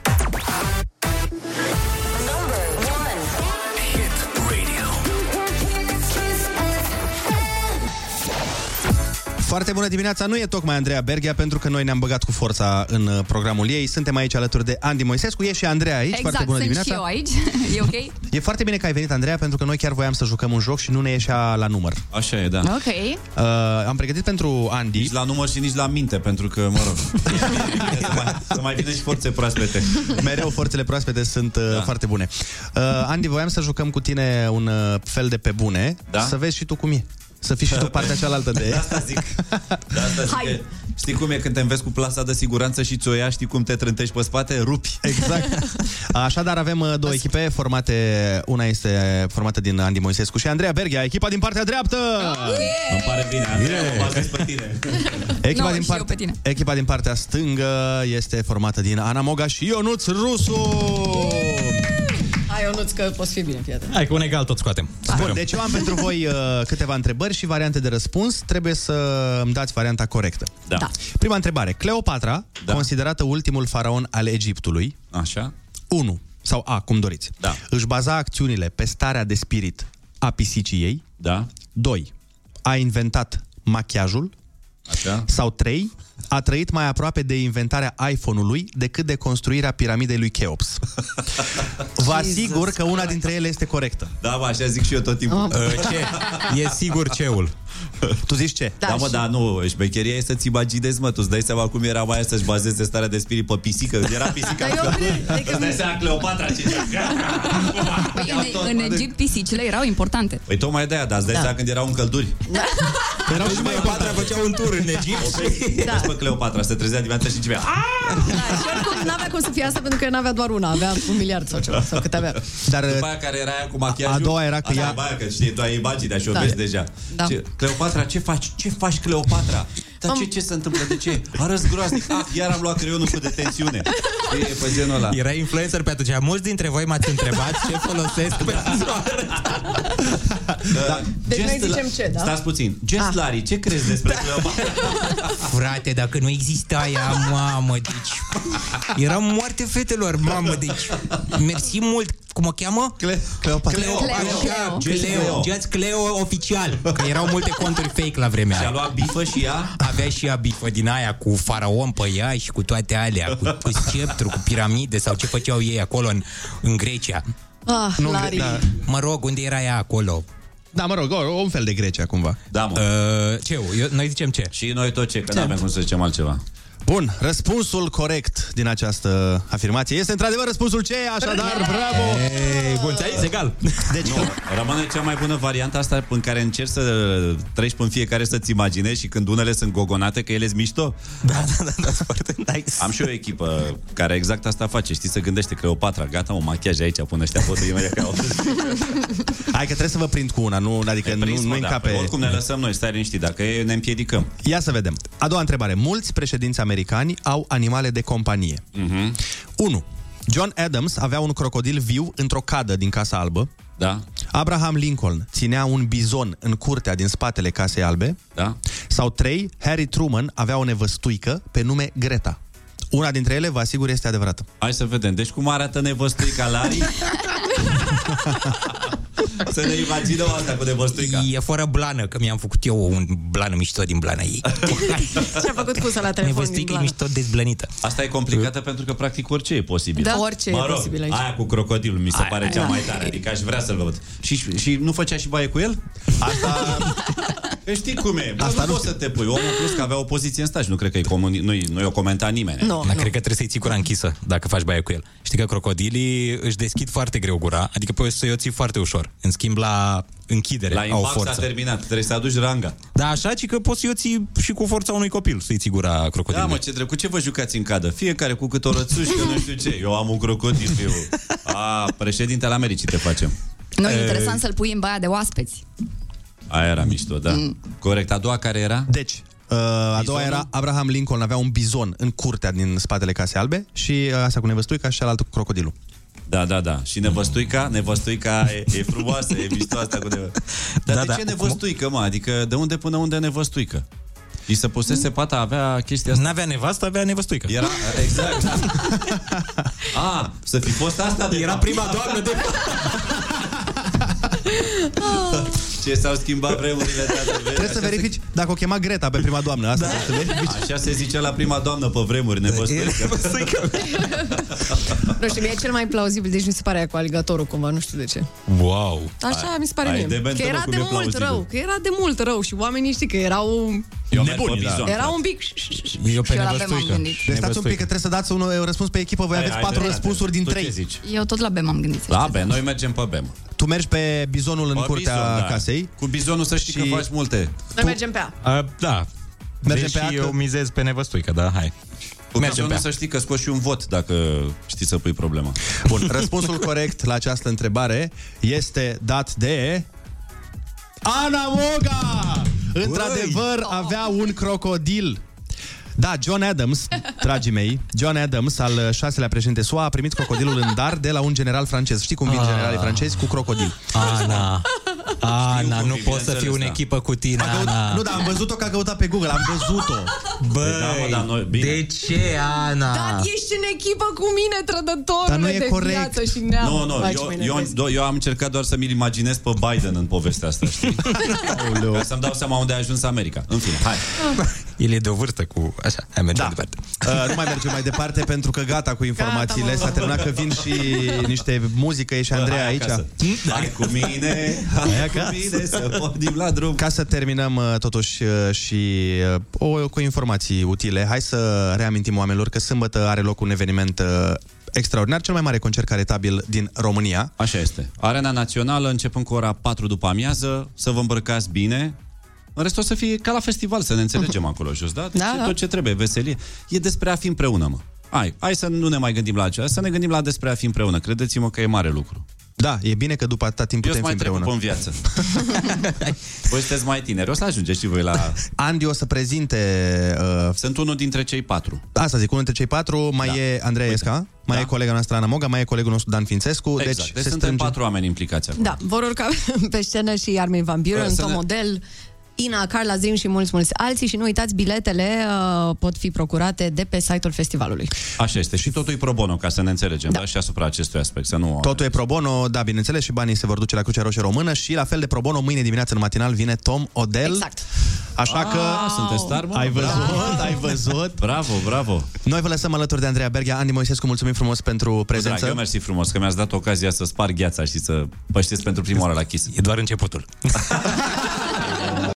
Foarte bună dimineața, nu e tocmai Andreea Berghia, pentru că noi ne-am băgat cu forța în uh, programul ei. Suntem aici alături de Andy Moisescu, e și Andreea aici. Exact, foarte bună sunt dimineața. și eu aici. <laughs> E ok? E foarte bine că ai venit, Andreea, pentru că noi chiar voiam să jucăm un joc și nu ne ieșea la număr. Așa e, da. Ok. Uh, am pregătit pentru Andy. Nici la număr și nici la minte, pentru că, mă rog, <laughs> să mai, să mai vină și forțe proaspete. Mereu forțele proaspete sunt uh, da. foarte bune. Uh, Andy, voiam să jucăm cu tine un uh, fel de pe bune, Da? să vezi și tu cum e. Să fii și tu partea cealaltă de... <laughs> De asta zic. De asta zic Hai. că, știi cum e când te înveți cu plasa de siguranță și ți-o ia, știi cum te trântești pe spate? Rupi. Exact. Așadar, avem uh, două echipe formate. Una este formată din Andy Moisescu și Andreea Berghia, echipa din partea dreaptă. Îmi pare bine, Andrei, mă bazez pe tine. Echipa, Nu, din și eu part... pe tine. echipa din partea stângă este formată din Ana Moga și Ionuț Rusu. Hai, Ionuț, că poți fi bine, fii atent. Hai că un egal tot scoatem. Bun, deci eu am pentru voi uh, câteva întrebări și variante de răspuns. Trebuie să îmi dați varianta corectă. Da. da. Prima întrebare. Cleopatra, da. considerată ultimul faraon al Egiptului, Așa? 1 sau A, cum doriți, Da. își baza acțiunile pe starea de spirit a pisicii ei, Da? 2. A inventat machiajul Așa? sau 3. A trăit mai aproape de inventarea iPhone-ului decât de construirea piramidei lui Cheops. <laughs> Vă asigur că una dintre ele este corectă. Da, mă, așa zic și eu tot timpul. Uh, ce? E sigur ceul. Tu zici ce? Da, da mă, și- dar nu, șmecheria e să-ți imaginezi, mă, tu îți dai seama cum era mai să-și bazeze starea de spirit pe pisică, era pisica. Dar eu cred- adică- Îți dai seama Cleopatra ce Păi, în, în Egipt pisicile erau importante. Păi tocmai de aia, dar îți dai Da. seama când erau în călduri. Erau și mai Cleopatra făcea un tur în Egipt. Da. Vezi pe Cleopatra, se trezea dimineața și zicea, Da, și oricum n-avea cum să fie asta pentru că n-avea doar una, avea un miliard sau ceva, sau cât avea. Dar După aia care era aia cu machiajul A doua era că Asta ea- e baia, că știi, tu ai imaginea și o Da. vezi deja Da. ce, Cleopatra, ce faci? Ce faci, Cleopatra? Dar ce, ce se întâmplă? De ce? Arăți groaznic Ah, iar am luat creionul cu detențiune Știi, e pe genul ăla. Era influencer pe atunci. Mulți dintre voi m-ați întrebat ce folosesc pentru Da. Deci noi Gest- zicem ce, da? Stați puțin. Gest Ah. Larry, ce crezi despre Cleopatra? Frate, dacă nu exista aia, mamă, deci... Eram moarte fetelor, mamă, deci... Mersi mult. Cum o cheamă? Cle- Cleopatra. Cleo, Cleo. așa, Just Cleo, Cleo. Just Cleo oficial. Că erau multe conturi fake la vremea Și-a aia. luat bifă și ea? Avea și ea bifă din aia cu faraon pe ea și cu toate alea, cu, cu sceptru, cu piramide sau ce făceau ei acolo în, în Grecia. Ah, Nu, Lari. da. Mă rog, unde era ea acolo? Da, mă rog, o- un fel de Grecia, cumva. Da, mă. Uh, ce? Eu, noi zicem ce? Și noi tot ce, că nu avem cum să zicem altceva. Bun, răspunsul corect din această afirmație este într-adevăr răspunsul C, așadar, bravo! Ei, bun, ți-ai zis egal. Deci, Nu, rămâne cea mai bună variantă asta în care încerci să treci pe fiecare să-ți imaginezi și când unele sunt gogonate că ele sunt mișto. Da, da, da, da, foarte nice. Am și o echipă care exact asta face. Știi, să gândește Cleopatra, gata, un machiaj aici, până ăștia pot imediat că au hai că trebuie să vă prind cu una, nu, adică nu, prins, nu mă, încape... da, Oricum ne lăsăm noi, stai liniștit, dacă e, ne împiedicăm. Ia să vedem. A doua întrebare. Mulți președinți americani au animale de companie. Mhm. 1. John Adams avea un crocodil viu într-o cadă din Casa Albă. Da. Abraham Lincoln ținea un bizon în curtea din spatele Casei Albe. Da. Sau 3. Harry Truman avea o nevăstuică pe nume Greta. Una dintre ele, vă asigur, este adevărată. Hai să vedem. Deci cum arată nevăstuica Lari? <laughs> <laughs> să ne imaginăm asta cu nevăstuica. E fără blană, că mi-am făcut eu un blană mișto din blana ei. <laughs> Ce-a făcut pusă la telefon din Nevăstuică e blană? mișto dezblănită. Asta e complicată pentru că practic orice e posibil. Da, orice e mă rog, posibil aici. Aia cu crocodilul mi se Aia, pare aia, cea da. mai tare. Adică aș vrea să-l văd. Și, și nu făcea și baie cu el? Asta... <laughs> Că știi cum e. Bă, Asta nu nu poți să te pui. Omul plus că avea o poziție în staj. Nu cred că e comuni... nu, nu i-o comenta nimeni. Nu, Dar nu. cred că trebuie să-i ții gura închisă dacă faci baie cu el. Știi că crocodilii își deschid foarte greu gura, adică poți să-i o ții foarte ușor. În schimb, la închidere La au impact s-a forță. terminat. Trebuie să aduci ranga. Da, așa, ci că poți să-i o ții și cu forța unui copil, să-i ții gura Da, crocodilului. mă, ce drept. Cu ce vă jucați în cadă? Fiecare cu câte o rățușcă, nu știu ce. Eu am un crocodil. Eu. A, președintele Americii te facem. Nu, e interesant să-l pui în baia de oaspeți. Aia era mișto, da. Mm. Corect. A doua care era? Deci, uh, a doua Bizonul? era Abraham Lincoln avea un bizon în curtea din spatele Casei Albe și uh, asta cu nevăstuica și cealaltă cu crocodilul. Da, da, da. Și nevăstuica, nevăstuica e, e frumoasă, e mișto asta cu nevă... Dar Da, de da. ce nevăstuică, mă? Adică de unde până unde nevăstuică? Și să pusese pata, avea chestia asta. N-avea nevastă, avea nevăstuică. Era, exact. A, <laughs> să fi fost asta de Era fapt. prima doamnă de <laughs> Ce s-au schimbat vremurile, tată, vezi? Trebuie să Așa verifici dacă o chema Greta pe prima doamnă. Asta da. să verifici. Se, așa se zice la prima doamnă pe vremuri, nevăstuică. <laughs> Nu știu, mie e cel mai plauzibil, deci mi se pare aia cu aligatorul cumva, nu știu de ce. Wow. Așa mi se pare Hai, mie. dementă, Că mă, era cum de e mult plauzibil. rău, că era de mult rău și oamenii știi că erau Eu merg Nebuni, pe da. bizon. Era un pic... Eu pe Și eu la B m-am nevăstuică. gândit. Deci stați un pic că trebuie să dați un uh, răspuns pe echipă. Voi Hai, aveți hai, patru dreptate. răspunsuri din Tu ce trei. zici? Eu tot la B m-am gândit. să La știți. B, noi mergem pe BEM. Tu mergi pe bizonul în Pe curtea bizon, da. casei. Cu bizonul să știi Și- că faci multe. Noi mergem pe A. Uh, da. Mergem Deși pe A că- eu mizez pe nevăstuică, da, hai. Cu Mergem bizonul pe A. să știi că scoți și un vot dacă știi să pui problema. Bun, răspunsul corect la această întrebare este dat de... Ana Moga! Într-adevăr, avea un crocodil. Da, John Adams, <laughs> dragii mei, John Adams, al șaselea președinte SUA, a primit crocodilul în dar de la un general francez. Știi cum vin Ah. generalii francezi? Cu crocodil. Ana, Ana, cum nu e, pot să fiu în bineînțeles, echipă cu tine, A căut... Ana. Nu, dar am văzut-o că a căutat pe Google, am văzut-o. Băi, <laughs> Da, mă, dar noi- bine. de ce, Ana? Dar ești în echipă cu mine, trădătorule Dar nu e de corect. viață și neam. Nu, nu, Faci eu, mine eu, vezi. eu, eu am încercat doar să-mi imaginez pe Biden în povestea asta, știi? <laughs> Ca să-mi dau seama unde a ajuns America. În fine, hai. El e de o vârstă cu... Așa, hai mergem Da. departe. Uh, nu mai mergem mai departe pentru că gata cu informațiile. Gata, mă. S-a terminat că vin și <laughs> niște muzică. E și Andreea Hai aici. acasă. Hai cu mine, hai cu mine <laughs> să pornim la drum. Ca să terminăm uh, totuși uh, și uh, o, cu informații utile, hai să reamintim oamenilor că sâmbătă are loc un eveniment uh, extraordinar, cel mai mare concert caritabil din România. Așa este. Arena Națională, începând cu ora 4 după amiază, să vă îmbrăcați bine. În rest o să fie ca la festival, să ne înțelegem <laughs> acolo jos, da? Deci Da, e da. tot ce trebuie, veselie. E despre a fi împreună, mă. Hai, hai să nu ne mai gândim la aceea, să ne gândim la despre a fi împreună. Credeți-mă că e mare lucru. Da, e bine că după atâta timp Eu putem sunt fi mai împreună. trecut în viață. <laughs> voi sunteți mai tineri, o să ajungeți și voi la... Andy o să prezinte... Uh, Sunt unul dintre cei patru. Asta zic, unul dintre cei patru, mai Da. e Andreea Esca, mai Da. e colega noastră Ana Moga, mai e colegul nostru Dan Fințescu, Exact. deci, Deci se suntem strânge... patru oameni implicați acolo. Da, vor urca <laughs> pe scenă și Armin Van Buren, Să Tom ne- Model, Ina, Carla Zim și mulți, mulți alții și nu uitați, biletele uh, pot fi procurate de pe site-ul festivalului. Așa este. Și totul e pro bono, ca să ne înțelegem, da. da? Și asupra acestui aspect, să nu... Totul e pro bono, da, bineînțeles, și banii se vor duce la Crucea Roșie Română și la fel de pro bono, mâine dimineață în matinal vine Tom Odell. Exact. Așa că... Ah, sunteți star, mă? Ai văzut, Bravo. ai văzut. Bravo, bravo. Noi vă lăsăm alături de Andreea Berghia. Andy Moisescu, mulțumim frumos pentru prezență. Drag, eu mersi frumos că mi-ați dat ocazia să sparg gheața și să păștesc pentru prima oară la Kiss. E doar începutul. <laughs>